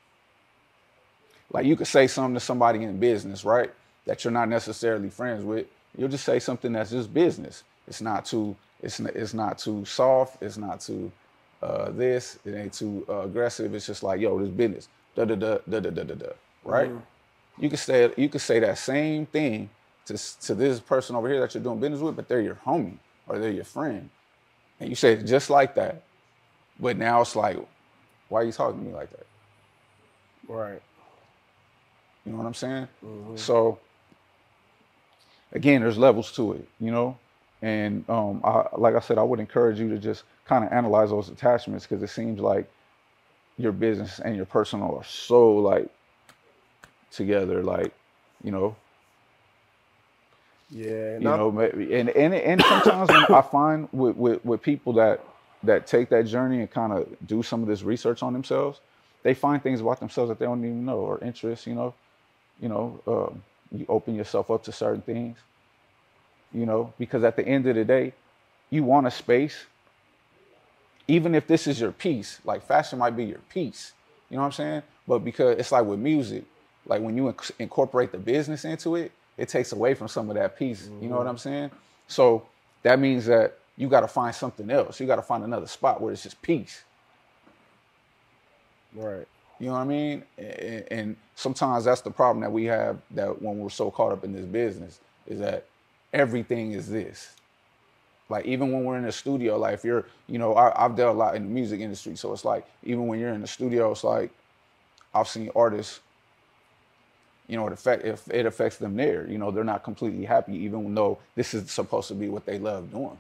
like you could say something to somebody in business, right? That you're not necessarily friends with. You'll just say something that's just business. It's not too, it's it's not too soft. It's not too uh, this. It ain't too uh, aggressive. It's just like, yo, this business. Da da da da da da da. Right? You could say you could say that same thing to to this person over here that you're doing business with, but they're your homie or they're your friend, and you say it just like that. But now it's like, why are you talking to me like that? Right. You know what I'm saying? So again, there's levels to it, you know. And um, I, like I said, I would encourage you to just kind of analyze those attachments because it seems like your business and your personal are so like together, like you know, Yeah. you know, maybe, and and and sometimes when I find with, with with people that that take that journey and kind of do some of this research on themselves, they find things about themselves that they don't even know or interests. You know, you know, um, you open yourself up to certain things. You know, because at the end of the day, you want a space. Even if this is your piece, like fashion might be your piece. You know what I'm saying? But because it's like with music, like when you inc- incorporate the business into it, it takes away from some of that piece. You know what mm-hmm. I'm saying? So that means that you got to find something else. You got to find another spot where it's just peace. Right. You know what I mean? And, and sometimes that's the problem that we have that when we're so caught up in this business is that everything is this. Like even when we're in the studio, like if you're, you know, I, I've dealt a lot in the music industry, so it's like even when you're in the studio, it's like I've seen artists, you know, it affect if it affects them there. You know, they're not completely happy, even though this is supposed to be what they love doing.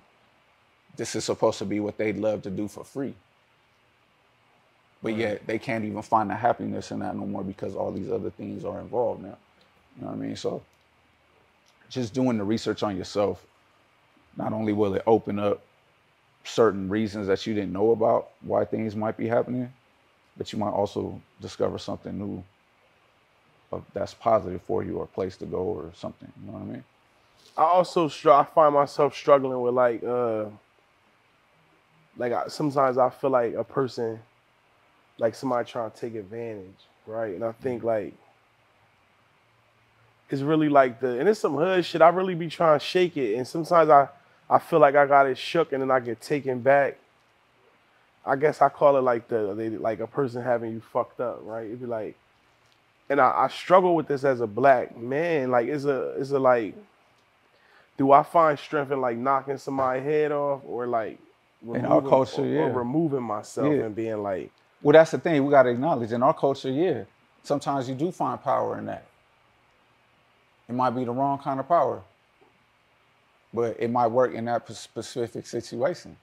This is supposed to be what they love to do for free. But yet they can't even find the happiness in that no more because all these other things are involved now. You know what I mean? So just doing the research on yourself, not only will it open up certain reasons that you didn't know about why things might be happening, but you might also discover something new of, that's positive for you or a place to go or something. You know what I mean? I also str- I find myself struggling with like uh like I, sometimes I feel like a person like somebody trying to take advantage, right? And I think like it's really like the and it's some hood shit. I really be trying to shake it, and sometimes I I feel like I got it shook, and then I get taken back. I guess I call it like the they, like a person having you fucked up, right? It'd be like, and I, I struggle with this as a black man. Like, is a is a like do I find strength in like knocking somebody's head off or like In our culture, or, yeah. or removing myself Yeah. and being like, Well, that's the thing we got to acknowledge in our culture. Yeah, sometimes you do find power in that. It might be the wrong kind of power, but it might work in that specific situation.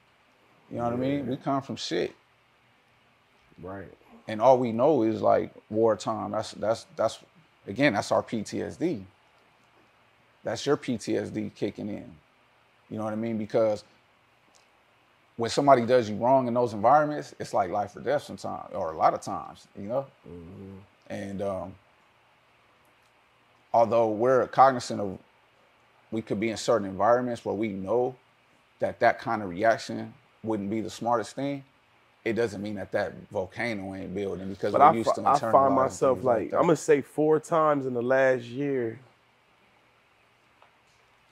You know what I mean? We come from shit, right, and all we know is like wartime. That's that's that's again that's our PTSD. That's your PTSD kicking in. You know what I mean? Because when somebody does you wrong in those environments, it's like life or death sometimes, or a lot of times, you know. And um, although we're cognizant of, we could be in certain environments where we know that that kind of reaction wouldn't be the smartest thing. It doesn't mean that that volcano ain't building because but we're I, used to I find myself things like. I'm gonna say four times in the last year,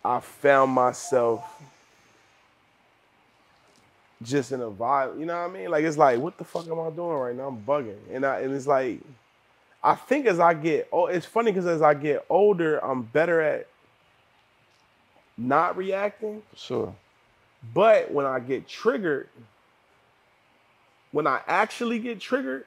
I found myself just in a vibe. You know what I mean? Like it's like, what the fuck am I doing right now? I'm bugging, and I and it's like, I think as I get, oh, it's funny because as I get older, I'm better at not reacting. sure. But when I get triggered, when I actually get triggered,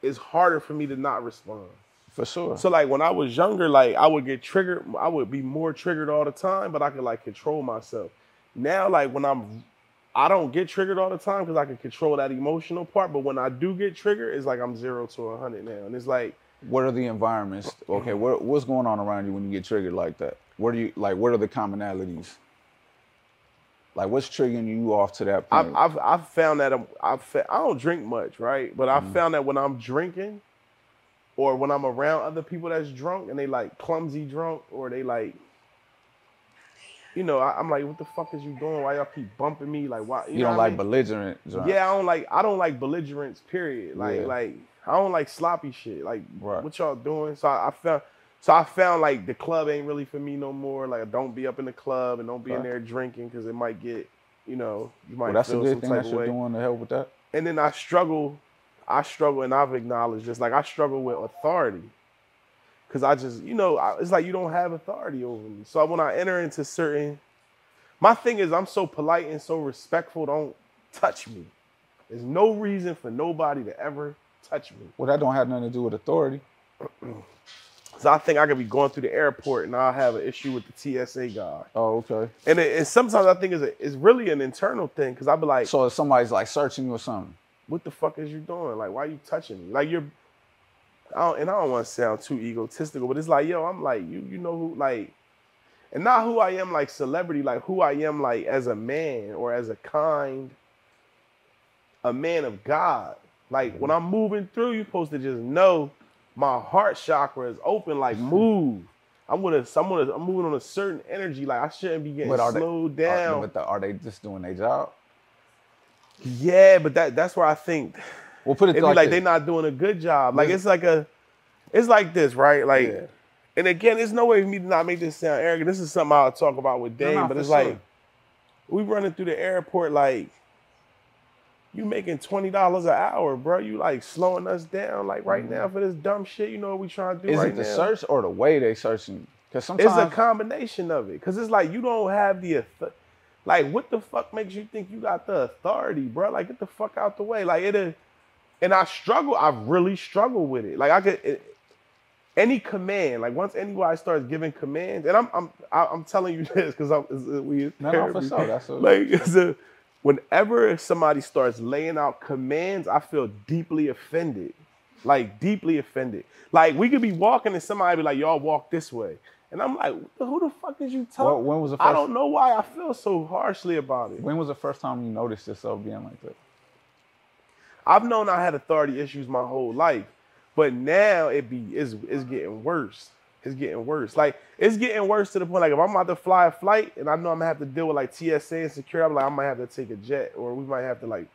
it's harder for me to not respond. For sure. So like when I was younger, like I would get triggered, I would be more triggered all the time, but I could like control myself. Now, like when I'm I don't get triggered all the time because I can control that emotional part. But when I do get triggered, it's like I'm zero to a hundred now. And it's like what are the environments? Okay, what, what's going on around you when you get triggered like that? What do you like? What are the commonalities? Like, what's triggering you off to that point? I've, I've I've found that I'm, I've fa- I don't drink much, right? But I've mm-hmm. found that when I'm drinking, or when I'm around other people that's drunk and they like clumsy drunk, or they like you know, I, I'm like, what the fuck is you doing? Why y'all keep bumping me? Like, why? You, know don't what I like mean? belligerent. joints. Yeah, I don't like I don't like belligerence. Period. Like Yeah. like I don't like sloppy shit. Like Right. what y'all doing? So I, I found so I found like the club ain't really for me no more. Like don't be up in the club and don't be in there drinking because it might get you know you might Well, that's a feel good some thing type that of you're way. doing to help with that. And then I struggle, I struggle, and I've acknowledged this. Like I struggle with authority. Cause I just, you know, I, it's like you don't have authority over me. So when I enter into certain, my thing is I'm so polite and so respectful. Don't touch me. There's no reason for nobody to ever touch me. Well, that don't have nothing to do with authority. <clears throat> I think I could be going through the airport and I'll have an issue with the TSA guy. Oh, okay. And, it, and sometimes I think it's, a, it's really an internal thing. Cause I'll be like, So if somebody's like searching you or something, what the fuck is you doing? Like, why are you touching me? Like you're, I don't, and I don't want to sound too egotistical, but it's like, yo, I'm like, you, you know who, like, and not who I am like celebrity, like who I am like as a man or as a kind, a man of God. Like when I'm moving through, you're supposed to just know my heart chakra is open. Like mm-hmm. move. I'm gonna, I'm gonna, I'm moving on a certain energy. Like I shouldn't be getting But are they- slowed are, down. but the, are they just doing their job? yeah, but that, that's where I think Well, put it It'd be like, like they're not doing a good job. Like it's like a, it's like this, right? Like, Yeah. and again, there's no way for me to not make this sound arrogant. This is something I'll talk about with no, but it's sure. like we running through the airport like you making twenty dollars an hour, bro. You like slowing us down like right now for this dumb shit. You know what we trying to do Mm-hmm. Is right it the now? search or the way they searching? Because sometimes It's a combination of it, cause it's like you don't have the, auth- like, what the fuck makes you think you got the authority, bro? Like, get the fuck out the way. Like, it, and I struggle. I really struggle with it. Like, I could it, any command. Like, once anybody starts giving commands, and I'm I'm I'm telling you <laughs> this because I'm we No, no, for <laughs> sure. That's a- like it's a, whenever somebody starts laying out commands, I feel deeply offended. Like deeply offended. Like we could be walking and somebody be like, "Y'all walk this way," and I'm like, "Who the fuck is you Well, talking?" when was the first I don't know why I feel so harshly about it. when was the first time you noticed yourself being like that? I've known I had authority issues my whole life, but now it be it's, it's getting worse. It's getting worse. Like it's getting worse to the point like if I'm about to fly a flight and I know I'm gonna have to deal with like TSA and security, I'm like I might have to take a jet or we might have to like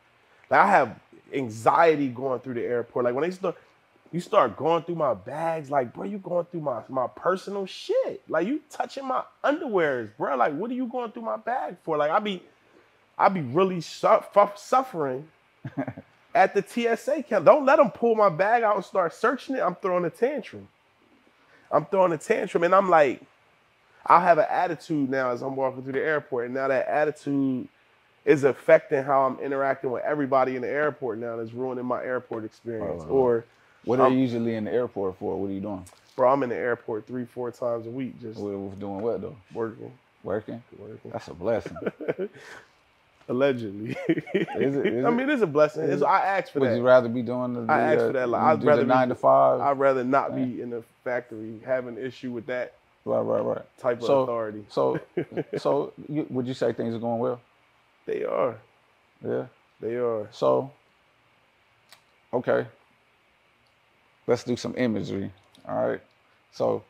like I have anxiety going through the airport. Like when they start you start going through my bags, like bro, you going through my my personal shit. Like you touching my underwears, bro. Like what are you going through my bag for? Like I be I be really su- suffering <laughs> at the TSA camp. Don't let them pull my bag out and start searching it. I'm throwing a tantrum. I'm throwing a tantrum, and I'm like, I'll have an attitude now as I'm walking through the airport, and now that attitude is affecting how I'm interacting with everybody in the airport now. That's ruining my airport experience. Or, What are Um, you usually in the airport for? What are you doing? bro, I'm in the airport three, four times a week, just what- doing what though? working, Working? working. That's a blessing. <laughs> Allegedly. <laughs> Is it- is I mean, it's a blessing. It's, I asked for Would that. Would you rather be doing the, I asked uh, for that, like, I'd rather the be- nine to five? I'd rather not be in the factory having issue with that right, right, right. type of So- authority. So, <laughs> so you, would you say things are going well? They are. Yeah. They are. So, okay. Let's do some imagery. All right. So,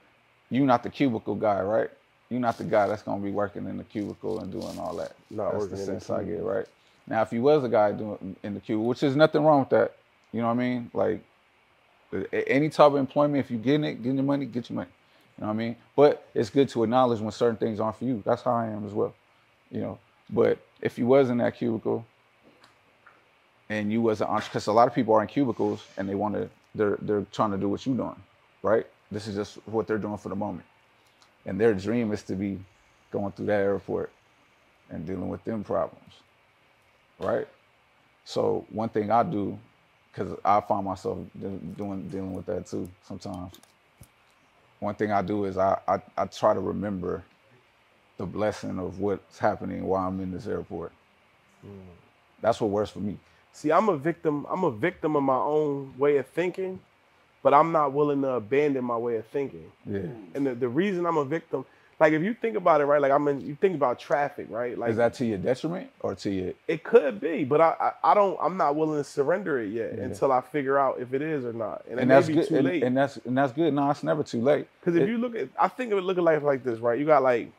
you not the cubicle guy, right? You not the guy that's gonna be working in the cubicle and doing all that. Not that's the in the sense I get, right? Now, if you was a guy doing in the cubicle, which is nothing wrong with that, you know what I mean? Like, any type of employment, if you're getting it, getting your money, get your money. You know what I mean? But it's good to acknowledge when certain things aren't for you. That's how I am as well. You know. But if you was in that cubicle and you was an entrepreneur, because a lot of people are in cubicles and they want to, they're they're trying to do what you're doing, right? This is just what they're doing for the moment, and their dream is to be going through that airport and dealing with them problems, right? So one thing I do, because I find myself doing dealing with that too sometimes. One thing I do is I, I, I try to remember the blessing of what's happening while I'm in this airport. Mm. That's what works for me. See, I'm a victim. I'm a victim of my own way of thinking, but I'm not willing to abandon my way of thinking. Yeah. And the, the reason I'm a victim, like if you think about it, right? Like I mean, you think about traffic, right? Like Is that to your detriment or to your? it could be, but I, I I don't. I'm not willing to surrender it yet Yeah. until I figure out if it is or not. And, And it may that's be good. too And, late. and that's and that's good. No, it's never too late. Because if It- you look at, I think of it looking like like this, right? You got like,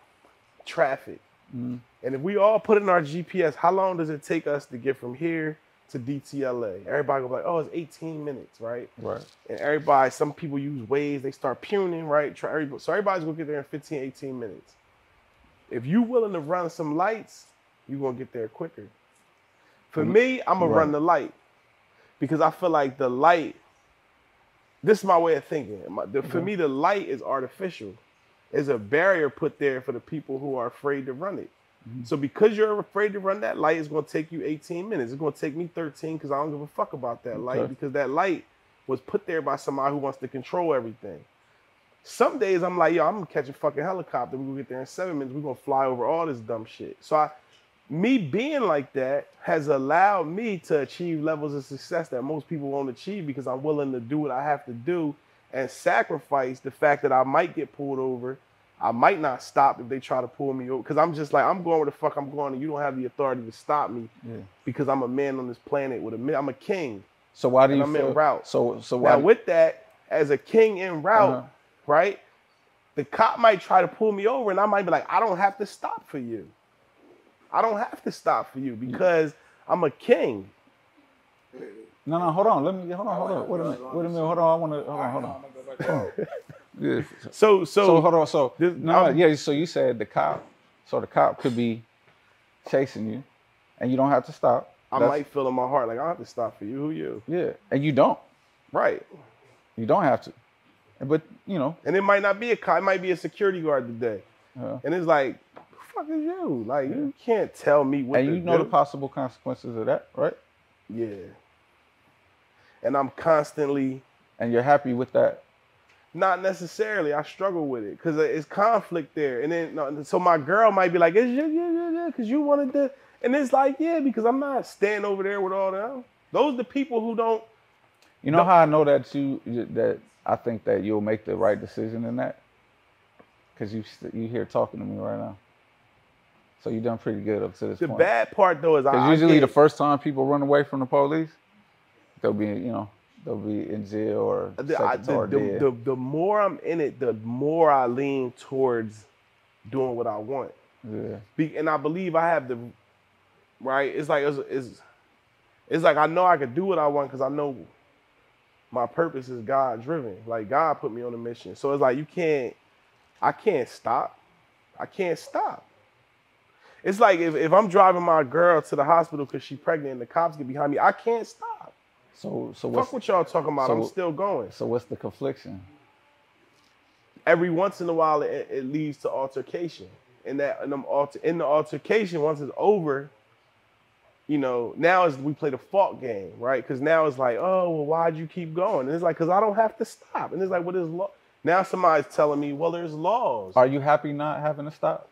traffic. Mm-hmm. And if we all put in our GPS, how long does it take us to get from here to DTLA? Everybody go like, oh, it's 18 minutes, right? Right. And everybody, some people use Waze, they start puning, right? Try, everybody, so everybody's gonna get there in 15, 18 minutes. If you willing to run some lights, you're gonna get there quicker. For me, I'm gonna Right. run the light because I feel like the light. This is my way of thinking. My- the- For mm-hmm. me, the light is artificial. It's a barrier put there for the people who are afraid to run it. Mm-hmm. So because you're afraid to run that light, it's gonna take you 18 minutes. It's gonna take me 13 because I don't give a fuck about that light because that light was put there by somebody who wants to control everything. Some days I'm like, yo, I'm gonna catch a fucking helicopter. We're gonna get there in seven minutes. We're gonna fly over all this dumb shit. So I me being like that has allowed me to achieve levels of success that most people won't achieve because I'm willing to do what I have to do and sacrifice the fact that I might get pulled over. I might not stop if they try to pull me over because I'm just like I'm going where the fuck I'm going and you don't have the authority to stop me Yeah. because I'm a man on this planet with a mi- I'm a king. So why do And you I'm en feel? route. So so why? Now with that, as a king en route, Uh-huh. right? The cop might try to pull me over, and I might be like, I don't have to stop for you. I don't have to stop for you because I'm a king. no, no, hold on. Let me hold on, hold on. Wait a minute. Wait a minute. Hold on. I want to hold on, hold on. <laughs> <laughs> Yeah. So, so, So hold on. So this- no, I'm- yeah. So you said the cop. So the cop could be chasing you, and you don't have to stop. I That's- might feel in my heart like I don't have to stop for you. Who you? Yeah, and you don't. Right. You don't have to. But you know. And it might not be a cop. It might be a security guard today. uh, And it's like, who the fuck is you? Like you can't tell me what. and you know do. the possible consequences of that, right? Yeah. And I'm constantly And you're happy with that. Not necessarily. I struggle with it because uh, it's conflict there. And then, uh, so my girl might be like, "It's yeah, yeah, yeah, yeah," because you wanted to. And it's like, yeah, because I'm not standing over there with all them. Those are the people who don't. You know No. how I know that you that I think that you'll make the right decision in that, because you you here talking to me right now. So you done pretty good up to this The point. bad part though is I usually the first time people run away from the police, they'll be you know they'll be in jail or the, I- the, or the, dead. the, the more I'm in it, the more I lean towards doing what I want. yeah. Be, and I believe I have the right. It's like it's, it's, it's like I know I could do what I want because I know my purpose is God driven. Like God put me on a mission. So it's like you can't, I can't stop. I can't stop. It's like if, if I'm driving my girl to the hospital because she's pregnant and the cops get behind me, I can't stop. So so what's Fuck what y'all talking about. I'm still going. so what's the confliction? Every once in a while, it, it leads to altercation. And that in, them alter, in the altercation, once it's over, you know, now is we play the fault game, right? Because now it's like, oh, well, why'd you keep going? And it's like, because I don't have to stop. And it's like, what is law? Now somebody's telling me, well, there's laws. Are you happy not having to stop?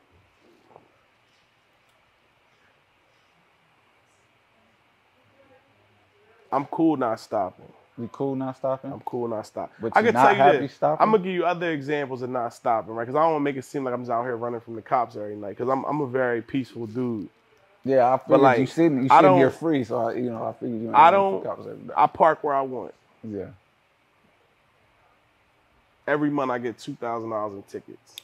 I'm cool not stopping. You cool not stopping? I'm cool not stopping. But I you're can not tell you happy this. stopping? I'm gonna give you other examples of not stopping, right? Because I don't want to make it seem like I'm just out here running from the cops every night. Because I'm I'm a very peaceful dude. Yeah, I figured like, you sitting you I sitting here don't- free, so I, you know I figured you. I don't. cops every day. I park where I want. yeah. Every month I get two thousand dollars in tickets.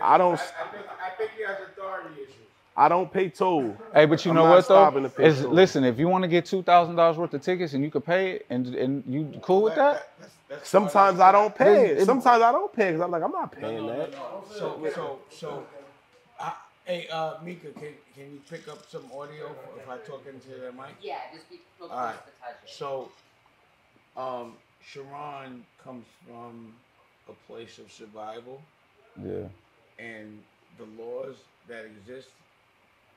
I don't. I think, I think he has authority issues. I don't pay toll. Hey, but you I'm know not what though? to pay Is toll. listen, if you want to get two thousand dollars worth of tickets and you could pay it, and and you cool with that? That's- that's Sometimes I don't pay It- it. it- Sometimes I don't pay because I'm like I'm not paying No, no, that. no. So, so, so, I, hey, uh, Mika, can, can you pick up some audio if I talk into the mic? Yeah, just be real All right. close to touch it. So, um, Sheron comes from a place of survival, Yeah. and the laws that exist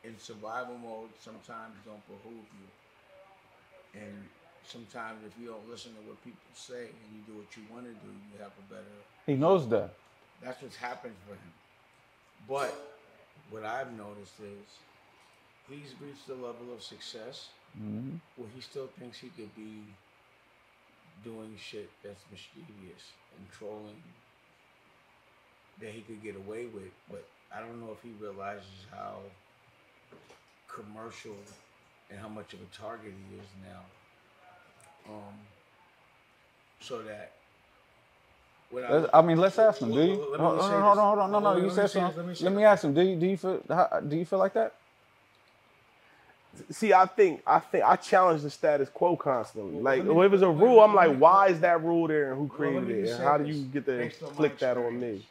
in survival mode sometimes don't behoove you. And sometimes, if you don't listen to what people say and you do what you want to do, you have a better He knows that. that's what's happened for him. But what I've noticed is he's reached a level of success hmm where he still thinks he could be doing shit that's mischievous and trolling that he could get away with. But I don't know if he realizes how commercial and how much of a target he is now. Um, so that without- Let's- I mean, let's ask him. Do you? Let Hold on, hold on, hold on. No, no. You said something. let me Let me ask him. Do you? Do you feel? How, do you feel like that? See, I think I think I challenge the status quo constantly. Well, Like, let me- if it's a let me- rule, I'm like, why is that rule there, and who created me it, and how do you get to based inflict that on me?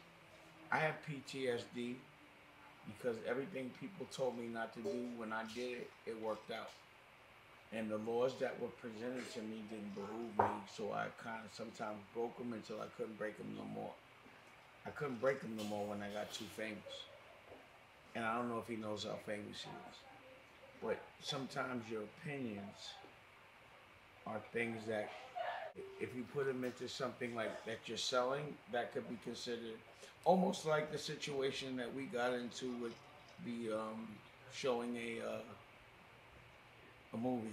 I have PTSD because everything people told me not to do when I did it, it worked out. And the laws that were presented to me didn't behoove me, so I kind of sometimes broke them until I couldn't break them no more. I couldn't break them no more when I got too famous. And I don't know if he knows how famous he is. But sometimes your opinions are things that, if you put them into something like that you're selling, that could be considered almost like the situation that we got into with the um, showing a uh, a movie.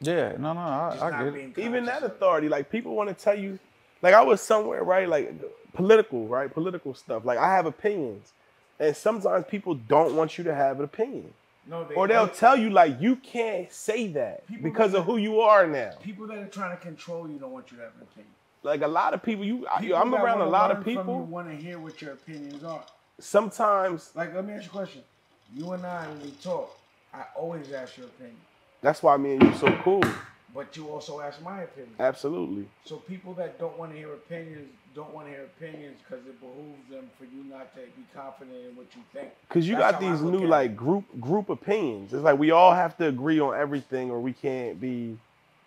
Yeah. No, no. I, I get it. Even that conscious of it. authority, like people want to tell you, like I was somewhere, right? Like political, right? Political stuff. Like I have opinions, and sometimes people don't want you to have an opinion, No, they, or they'll they- tell you like you can't say that because that- of who you are now. people that are trying to control you don't want you to have an opinion. Like a lot of people, you, People I'm around a lot of from you people. want to hear what your opinions are. Sometimes Like, let me ask you a question. You and I, when we talk, I always ask your opinion, that's why me and you so cool. but you also ask my opinion. Absolutely. So people that don't want to hear opinions don't want to hear opinions because it behooves them for you not to be confident in what you think. Cause you That's got these new like it. group group opinions. It's like we all have to agree on everything, or we can't be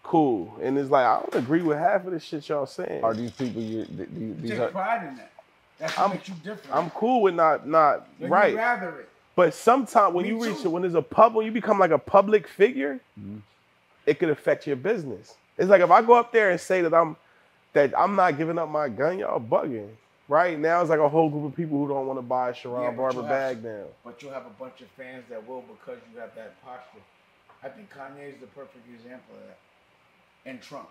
cool. And it's like I don't agree with half of the shit y'all saying. Are these people you? th- th- You These take are. pride in that. That's what I'm- makes you different. I'm cool with not not Then right. You rather it. But sometimes when Me you reach too. when there's a pub when you become like a public figure, Mm-hmm. it could affect your business. It's like if I go up there and say that I'm that I'm not giving up my gun, y'all bugging. Right now, it's like a whole group of people who don't want to buy a Sheron Yeah, Barber have bag now. But you'll have a bunch of fans that will because you have that posture. I think Kanye is the perfect example of that. And Trump.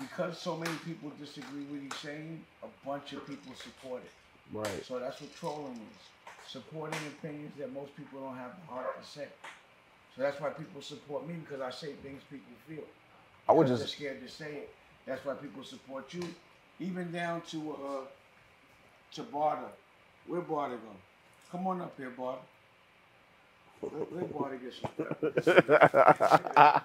Because so many people disagree with what he's saying, a bunch of people support it. Right. So that's what trolling is. Supporting opinions that most people don't have the heart to say. So that's why people support me because I say things people feel. I would just. scared to say it. That's why people support you, even down to uh to Barter. Where Barter go? Come on up here, Barter. Let, Barter get some stuff.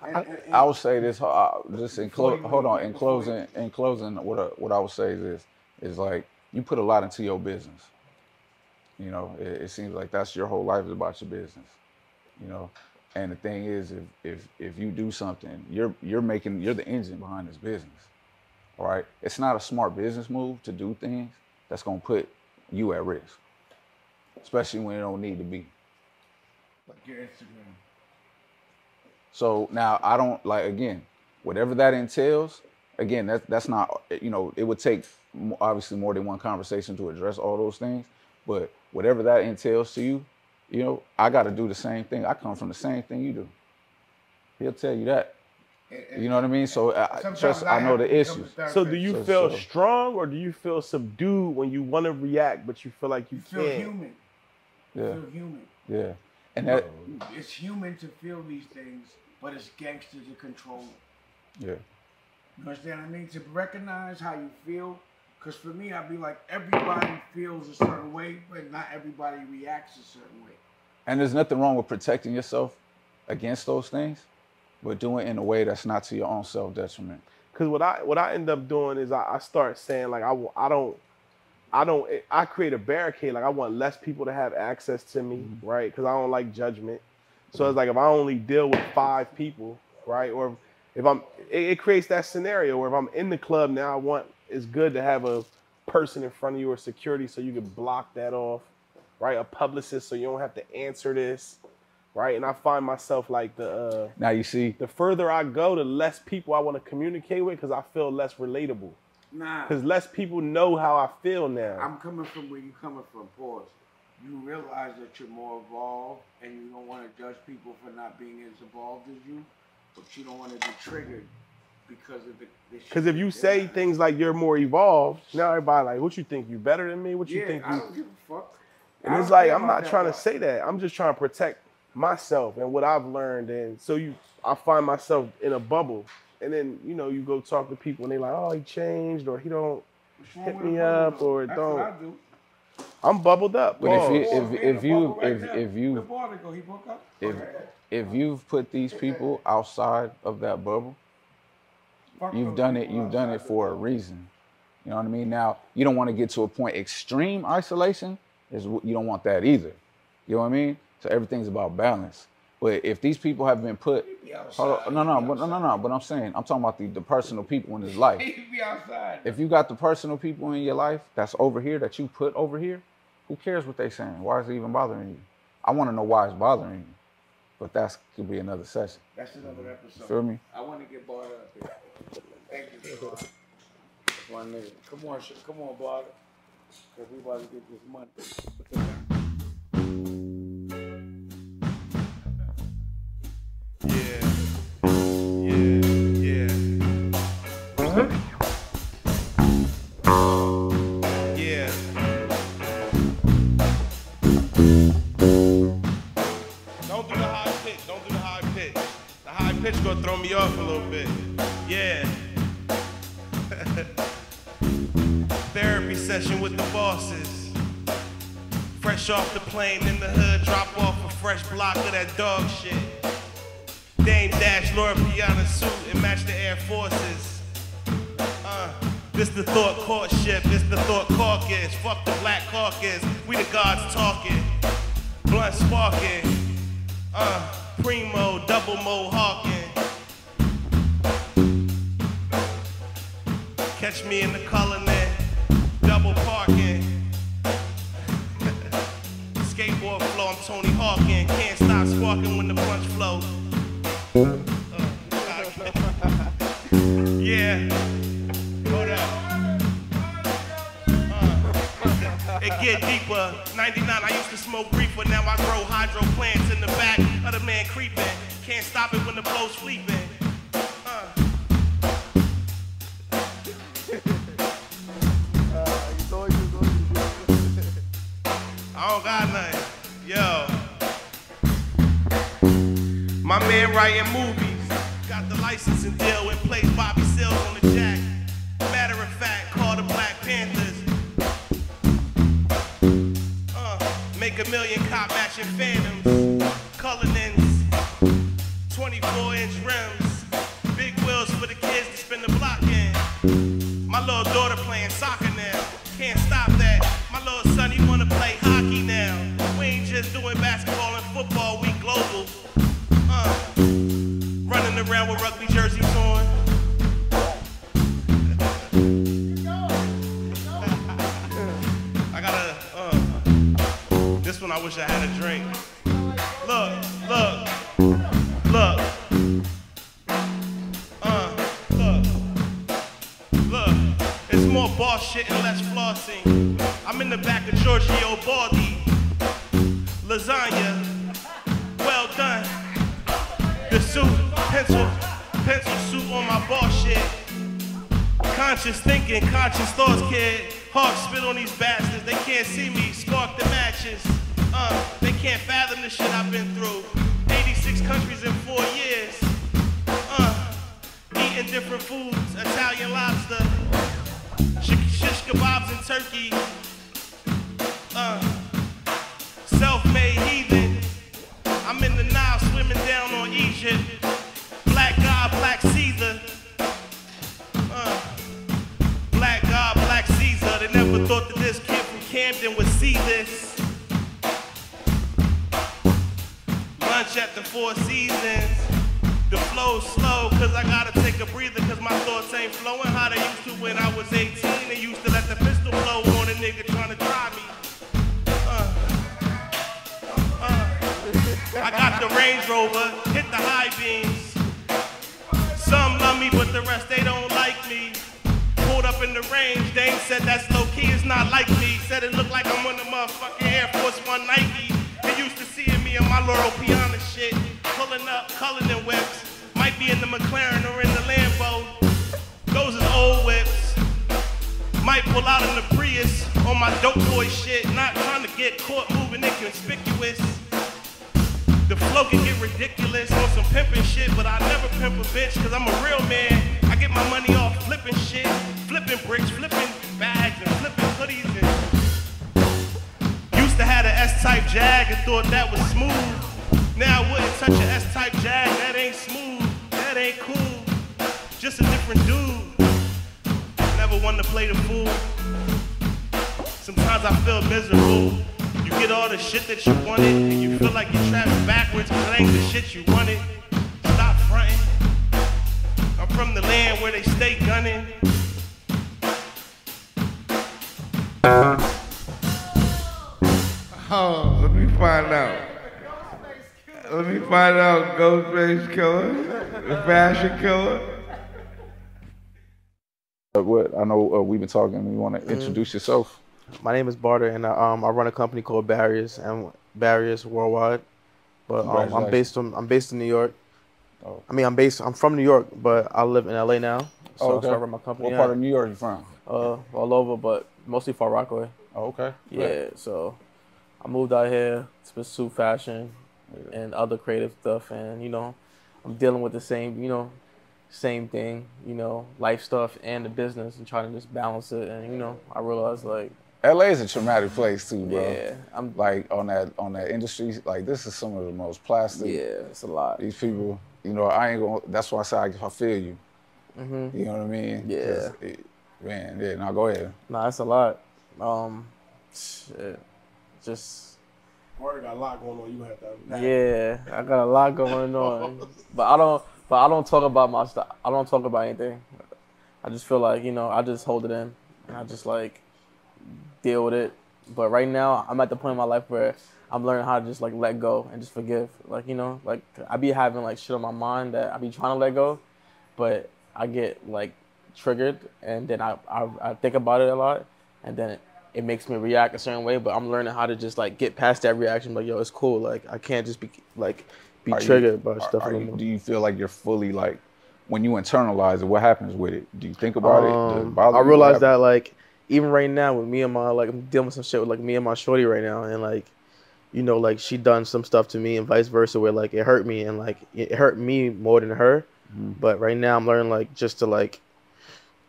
And- and- and- I would say this. Uh, just in clo- hold on. In closing, in closing, what I, what I would say is this: is like you put a lot into your business. You know, it, it seems like that's your whole life is about your business. You know, and the thing is, if if if you do something, you're you're making you're the engine behind this business. All right, it's not a smart business move to do things that's gonna put you at risk, especially when it don't need to be. like your Instagram. So now I don't like again, whatever that entails. Again, that's that's not you know it would take obviously more than one conversation to address all those things. But whatever that entails to you, you know, I got to do the same thing. I come from the same thing you do. He'll tell you that. And- and You know what I mean? So uh, I, sometimes trust. I have know the to issues. So do you So- feel so- strong or do you feel subdued when you want to react but you feel like you, You feel can't? human. Yeah. You Yeah, feel human. yeah. And that, It's human to feel these things, but it's gangster to control it. yeah. You understand what I mean? To recognize how you feel. Because for me, I'd be like, everybody feels a certain way, but not everybody reacts a certain way. And there's nothing wrong with protecting yourself against those things, but do it in a way that's not to your own self detriment. Because what I what I end up doing is I, I start saying like I, I don't I don't eh, I create a barricade. Like I want less people to have access to me mm-hmm. right? Because I don't like judgment. So it's like if I only deal with five people right? Or if I'm it, it creates that scenario where if I'm in the club now I want it's good to have a person in front of you or security so you can block that off right? A publicist so you don't have to answer this right and I find myself like the uh, Now you see, the further I go, the less people I want to communicate with because I feel less relatable. Nah, Because less people know how I feel now. I'm coming from where you coming from. Pause. You realize that you're more evolved, and you don't want to judge people for not being as evolved as you, but you don't want to be triggered because of the. Because if you say things like you're more evolved, now everybody like, what you think? You better than me? What you yeah, think? I You? don't give a fuck. And I it's like I'm not that trying to part. say that. I'm just trying to protect myself and what I've learned. And so you, I find myself in a bubble. And then you know you go talk to people and they're like, oh, he changed or he don't. hit me up or That's what I don't. do. I'm bubbled up. But if you if Man, if you right if if you The water go, he broke up. if if you've put these people outside of that bubble, Fuck you've done it. You've done it for a reason. You know what I mean? Now you don't want to get to a point extreme isolation. Is wh- you don't want that either. You know what I mean? So everything's about balance. But if these people have been put, be hold on, no, no, but no, no, no. But I'm saying I'm talking about the, the personal people in his life. <laughs> If you got the personal people in your life that's over here that you put over here, who cares what they saying? Why is it even bothering you? I want to know why it's bothering you. But that's could be another session. That's another episode. Feel me? I want to get bought up. Here. Thank you, bro. That's. Come on, come on. Cause we about to get this money. Plane in the hood, drop off a fresh block of that dog shit. Dame Dash, Loro Piana suit and match the Air Forces. Uh, this the thought courtship, this the thought caucus. Fuck the black caucus, we the gods talking. Blunt sparking. Uh, primo, double mo hawking. Catch me in the colony, when the punch flow. <laughs> Yeah. Hold up. Uh, it get deeper. 99, I used to smoke reefer. Now I grow hydro plants in the back of the man creeping. Can't stop it when the blow's sleeping. Writing movies. Got the licensing deal and plays Bobby Seals on the jack. Matter of fact, call the Black Panthers. Uh, make a million cop matching phantoms. Cullinans. 24 inch rims. Thinking, The flow's slow, cause I gotta take a breather, cause my thoughts ain't flowing how they used to when I was 18 and used to let the pistol blow on a nigga trying to try me. Uh, uh, I got the Range Rover, hit the high beams. Some love me, but the rest they don't like me. Pulled up in the range, they ain't said that's low key, it's not like me. Said it looked like I'm on the motherfucking Air Force One Nike. They used to seeing me in my Loro Piana shit, pulling up, Cullinan whips. Might be in the McLaren or in the Lambo. Those is old whips. Might pull out in the Prius on my dope boy shit, not trying to get caught moving inconspicuous. The flow can get ridiculous on some pimping shit, but I never pimp a bitch, cause I'm a real man. I get my money off flipping shit, flipping bricks, flipping bags, and flipping hoodies. And used to have an S-type Jag and thought that was smooth. Now I wouldn't touch an S-type Jag. That ain't smooth. That ain't cool. Just a different dude. Never one to play the fool. Sometimes I feel miserable. You get all the shit that you wanted, and you feel like you're trapped backwards, but ain't the shit you wanted. Stop fronting. I'm from the land where they stay gunning. Oh, let me find out. Let me find out Ghostface Killah, the fashion killer. But what I know uh, we've been talking. You want to Mm-hmm. introduce yourself? My name is Barter, and I, um, I run a company called Barriers and Barriers Worldwide. But um, I'm based on I'm based in New York. Oh. I mean, I'm based. I'm from New York, but I live in LA now. So, Oh, okay. so I run my company. What out, part of New York you from? uh, all over, but mostly Far Rockaway. Oh, okay. Yeah. So I moved out here to pursue fashion and other creative stuff, and you know, I'm dealing with the same, you know, same thing, you know, life stuff and the business, and trying to just balance it. And you know, I realized like, LA is a traumatic place too, bro. yeah, I'm Like on that on that industry, like this is some of the most plastic. Yeah, it's a lot. These people, you know, I ain't gonna. That's why I say I, I feel you. Mhm. You know what I mean? Yeah. it- man, yeah. Now go ahead. Nah, it's a lot. Um, shit, just Got a lot going on. You have to unpack. yeah, I got a lot going <laughs> on, but I don't. But I don't talk about my stuff. I don't talk about anything. I just feel like you know, I just hold it in, and I just like deal with it. But right now, I'm at the point in my life where I'm learning how to just like let go and just forgive. Like you know, like I be having like shit on my mind that I be trying to let go, but I get like triggered, and then I I, I think about it a lot, and then it, makes me react a certain way. But I'm learning how to just like get past that reaction. Like yo, it's cool. Like I can't just be like be Are you- triggered by are- stuff. are you- anymore. do you feel like you're fully like when you internalize it? What happens with it? Do you think about it? It Um, I you? Realized that like even right now with me and my like I'm dealing with some shit with like me and my shorty right now and like you know like she done some stuff to me and vice versa where like it hurt me and like it hurt me more than her Mm-hmm. but right now I'm learning like just to like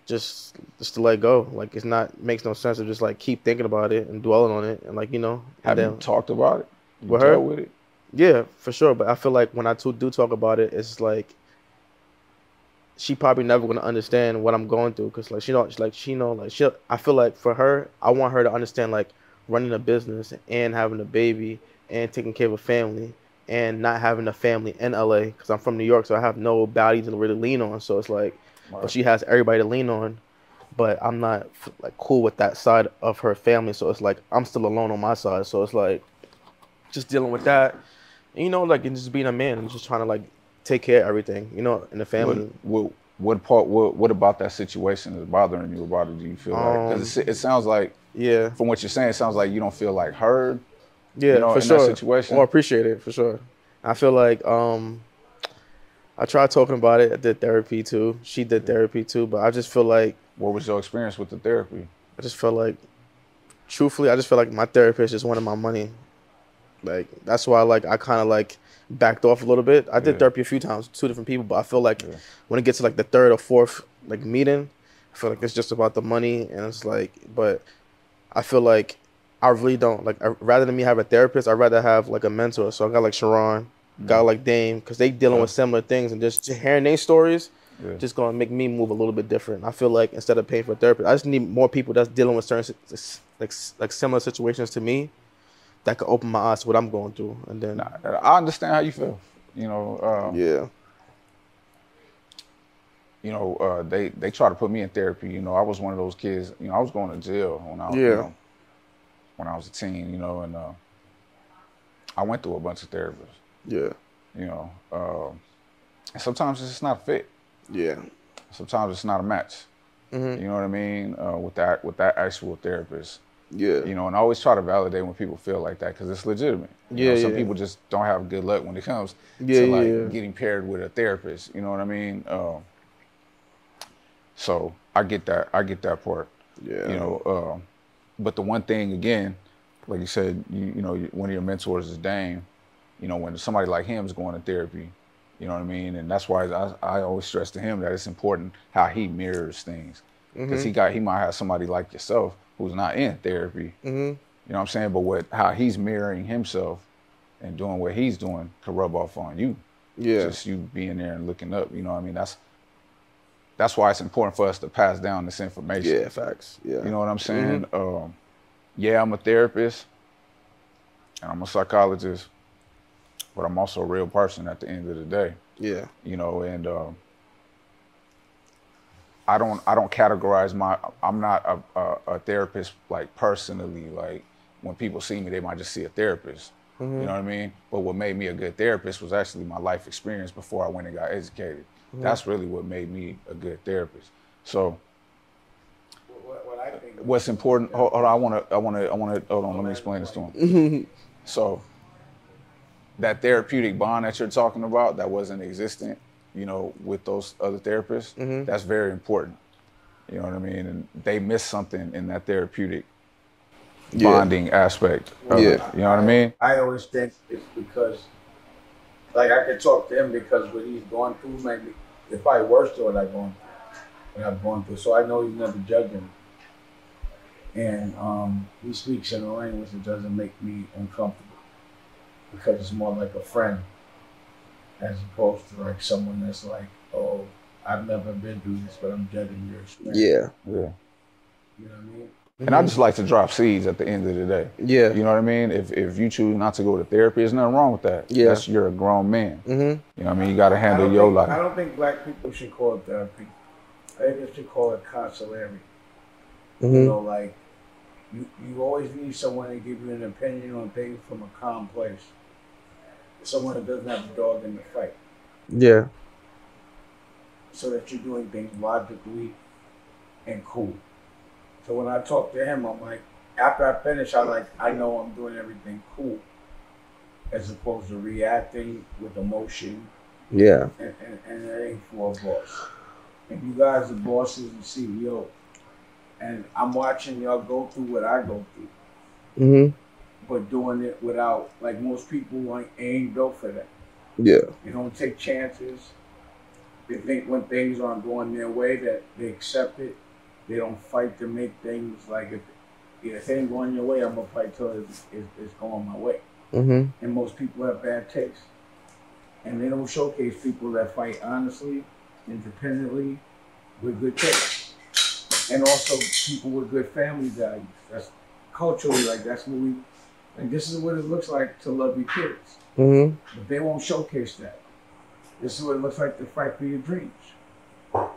just just to let go like it's not makes no sense to just like keep thinking about it and dwelling on it and like you know Have you talked about it? You With her? with it? yeah, for sure. But I feel like when I too, do talk about it, it's like she probably never gonna understand what I'm going through because like she don't like she know like she. I feel like for her, I want her to understand like running a business and having a baby and taking care of a family and not having a family in LA because I'm from New York, so I have no nobody to really lean on. So it's like, but she has everybody to lean on. But I'm not like cool with that side of her family, so it's like I'm still alone on my side. So it's like just dealing with that. And, you know, like and just being a man and just trying to like take care of everything, you know, in the family. What, what, what part? What, what about that situation is bothering you about it? Do you feel like? Because it, it sounds like, Yeah, from what you're saying, it sounds like you don't feel like heard. yeah, you know, for in that sure. situation? Or appreciate it for sure. I feel like um, I tried talking about it. I did therapy too. She did therapy too, but I just feel like What was your experience with the therapy? I just feel like, truthfully, I just feel like my therapist is just wanted my money. Like that's why like I kind of like backed off a little bit. I did Yeah. therapy a few times, two different people, but I feel like Yeah. when it gets to like the third or fourth like meeting, I feel like it's just about the money, and it's like, but I feel like I really don't like. I, rather than me have a therapist, I'd rather have like a mentor. So I got like Sheron, got like Dame, because they dealing with similar things, and just hearing their stories, Yeah. just gonna make me move a little bit different. I feel like instead of paying for a therapist, I just need more people that's dealing with certain like like similar situations to me, that could open my eyes to what I'm going through, and then Nah, I understand how you feel. You know, um, yeah, you know, uh, they they try to put me in therapy. You know, I was one of those kids. You know, I was going to jail when I was, you Yeah. know, when I was a teen. You know, and uh, I went through a bunch of therapists. Yeah, You know, um, and sometimes it's just not a fit. yeah, Sometimes it's not a match. Mhm. You know what I mean? Uh, with that with that actual therapist. yeah, You know, and I always try to validate when people feel like that because it's legitimate. You know, Yeah, some yeah. people just don't have good luck when it comes Yeah, to like yeah. getting paired with a therapist. You know what I mean? Um, so I get that. I get that part. yeah, You know, um, but the one thing again, like you said, you, you know, one of your mentors is Dame. You know, when somebody like him is going to therapy, You know what I mean? And that's why I, I always stress to him that it's important how he mirrors things. Because he got he might have somebody like yourself who's not in therapy. Mm-hmm. You know what I'm saying? But what how he's mirroring himself and doing what he's doing could rub off on you. Yeah. Just you being there and looking up. You know what I mean? That's that's why it's important for us to pass down this information. Yeah, facts. Yeah. You know what I'm saying? Um, yeah, I'm a therapist and I'm a psychologist, but I'm also a real person at the end of the day. Yeah. You know, and um, I don't I don't categorize my I'm not a, a, a therapist like personally. Like when people see me, they might just see a therapist. You mm-hmm. know what I mean? But what made me a good therapist was actually my life experience before I went and got educated. Mm-hmm. That's really what made me a good therapist. So What, what I think what's important hold, hold on, I wanna I wanna I wanna hold on, let me explain this to him. Mm-hmm. so that therapeutic bond that you're talking about that wasn't existent, you know, with those other therapists, that's very important. You know what I mean? And they miss something in that therapeutic Yeah. bonding aspect. Of Yeah. It, you know what I mean? I always think it's because, like, I could talk to him because what he's going through, maybe it's probably worse than what I've gone through. What I've gone through, so I know he's never judging. And um, he speaks in a language that doesn't make me uncomfortable because it's more like a friend, as opposed to like someone that's like, oh, I've never been through this, but I'm judging your experience. Yeah. Yeah. you know what I mean. And I just like to drop seeds at the end of the day. Yeah. You know what I mean? If if you choose not to go to therapy, there's nothing wrong with that. Yeah. That's you're a grown man. Mm-hmm. You know what I mean? You gotta handle your think, life. I don't think black people should call it therapy. I think they should call it consulary. You Mm-hmm. know, like you, you always need someone to give you an opinion on things from a calm place. Someone that doesn't have a dog in the fight. Yeah. So that you're doing things logically and cool. So when I talk to him, I'm like, after I finish, I like I know I'm doing everything cool. As opposed to reacting with emotion Yeah. and, and, and it ain't for a boss. And you guys are bosses and CEOs. And I'm watching y'all go through what I go through, Mm-hmm. But doing it without, like most people like, ain't built for that. Yeah. They don't take chances. They think when things aren't going their way that they accept it. They don't fight to make things like if, if it ain't going your way, I'm gonna fight till it's, it's, it's going my way. Mm-hmm. and most people have bad taste. And they don't showcase people that fight honestly, independently, with good taste. And also people with good family values. That's culturally like that's what we like this is what it looks like to love your kids. Mm-hmm. But they won't showcase that. This is what it looks like to fight for your dreams.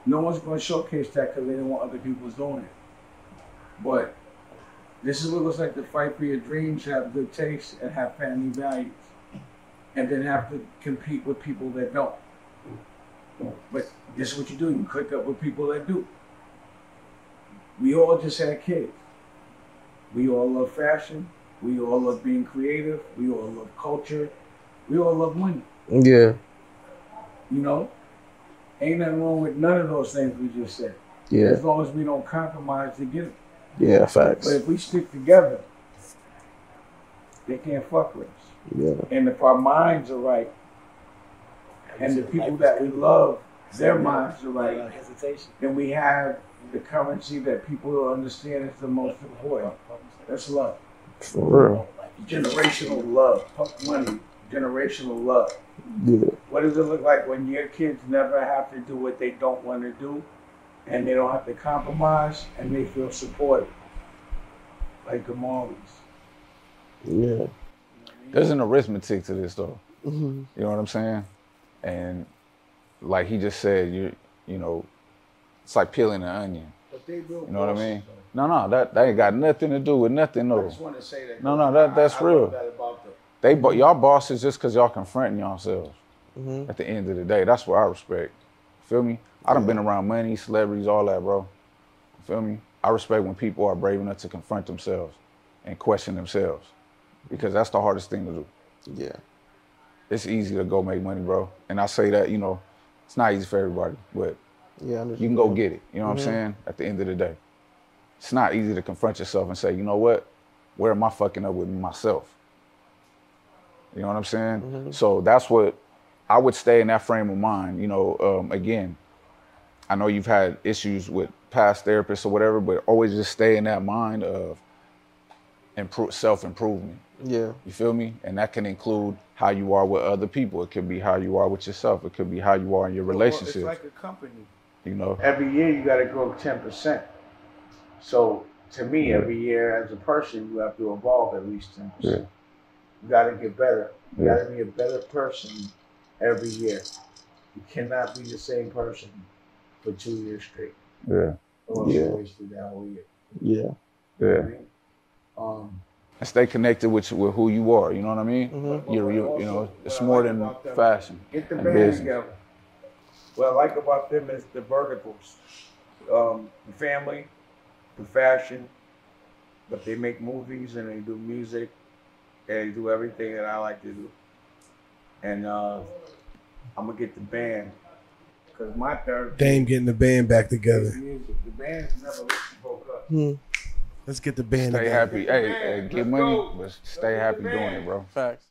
No one's gonna showcase that because they don't want other people doing it. But this is what it looks like to fight for your dreams, have good taste, and have family values. And then have to compete with people that don't. But this is what you do. You click up with people that do. We all just had kids. We all love fashion. We all love being creative. We all love culture. We all love money. Yeah. You know? Ain't nothing wrong with none of those things we just said. Yeah. As long as we don't compromise to get it. Yeah. Facts. But if we stick together, they can't fuck with us. Yeah. And if our minds are right, and the people that we love, their minds are right, hesitation. then we have the currency that people will understand is the most important. That's love. For real. Generational love. Fuck money. Generational love. Yeah. What does it look like when your kids never have to do what they don't want to do and they don't have to compromise and they feel supported? Like the Marleys. Yeah. There's an arithmetic to this though. Mm-hmm. You know what I'm saying? And like he just said, you you know, it's like peeling an onion. But they real You know what I mean? though. No, no, that that ain't got nothing to do with nothing though. I just want to say that. No, no, that- that's I, I real. that about them. They bo- y'all bosses just cause y'all confronting yourselves. Mm-hmm. At the end of the day, that's what I respect. Feel me? I done been around money, celebrities, all that, bro. Feel me? I respect when people are brave enough to confront themselves and question themselves, because that's the hardest thing to do. Yeah. It's easy to go make money, bro. And I say that, you know, it's not easy for everybody, but Yeah. you can go get it. You know what I'm saying? At the end of the day, it's not easy to confront yourself and say, you know what? Where am I fucking up with myself? You know what I'm saying? So that's what I would stay in that frame of mind. You know, um, again, I know you've had issues with past therapists or whatever, but always just stay in that mind of improve, self improvement. Yeah. You feel me? And that can include how you are with other people. It could be how you are with yourself. It could be how you are in your relationship. Well, it's like a company. You know. Every year you got to grow ten percent. So to me, every year as a person, you have to evolve at least ten percent. You got to get better. You Yeah. got to be a better person every year. You cannot be the same person for two years straight. Yeah. Or Yeah. wasted that whole year. Yeah. You know Yeah. I mean? Um, And stay connected with with who you are. You know what I mean? Mhm. You you you know, it's more than fashion. Get the and band business. together. What I like about them is the verticals. Um, the family, the fashion, but they make movies and they do music and they do everything that I like to do. And uh, I'm gonna get the band because my therapy Dame getting the band back together. music. The band never broke up. Let's get the band Stay together. happy. Hey, hey, get money, but stay happy doing it, bro. Facts.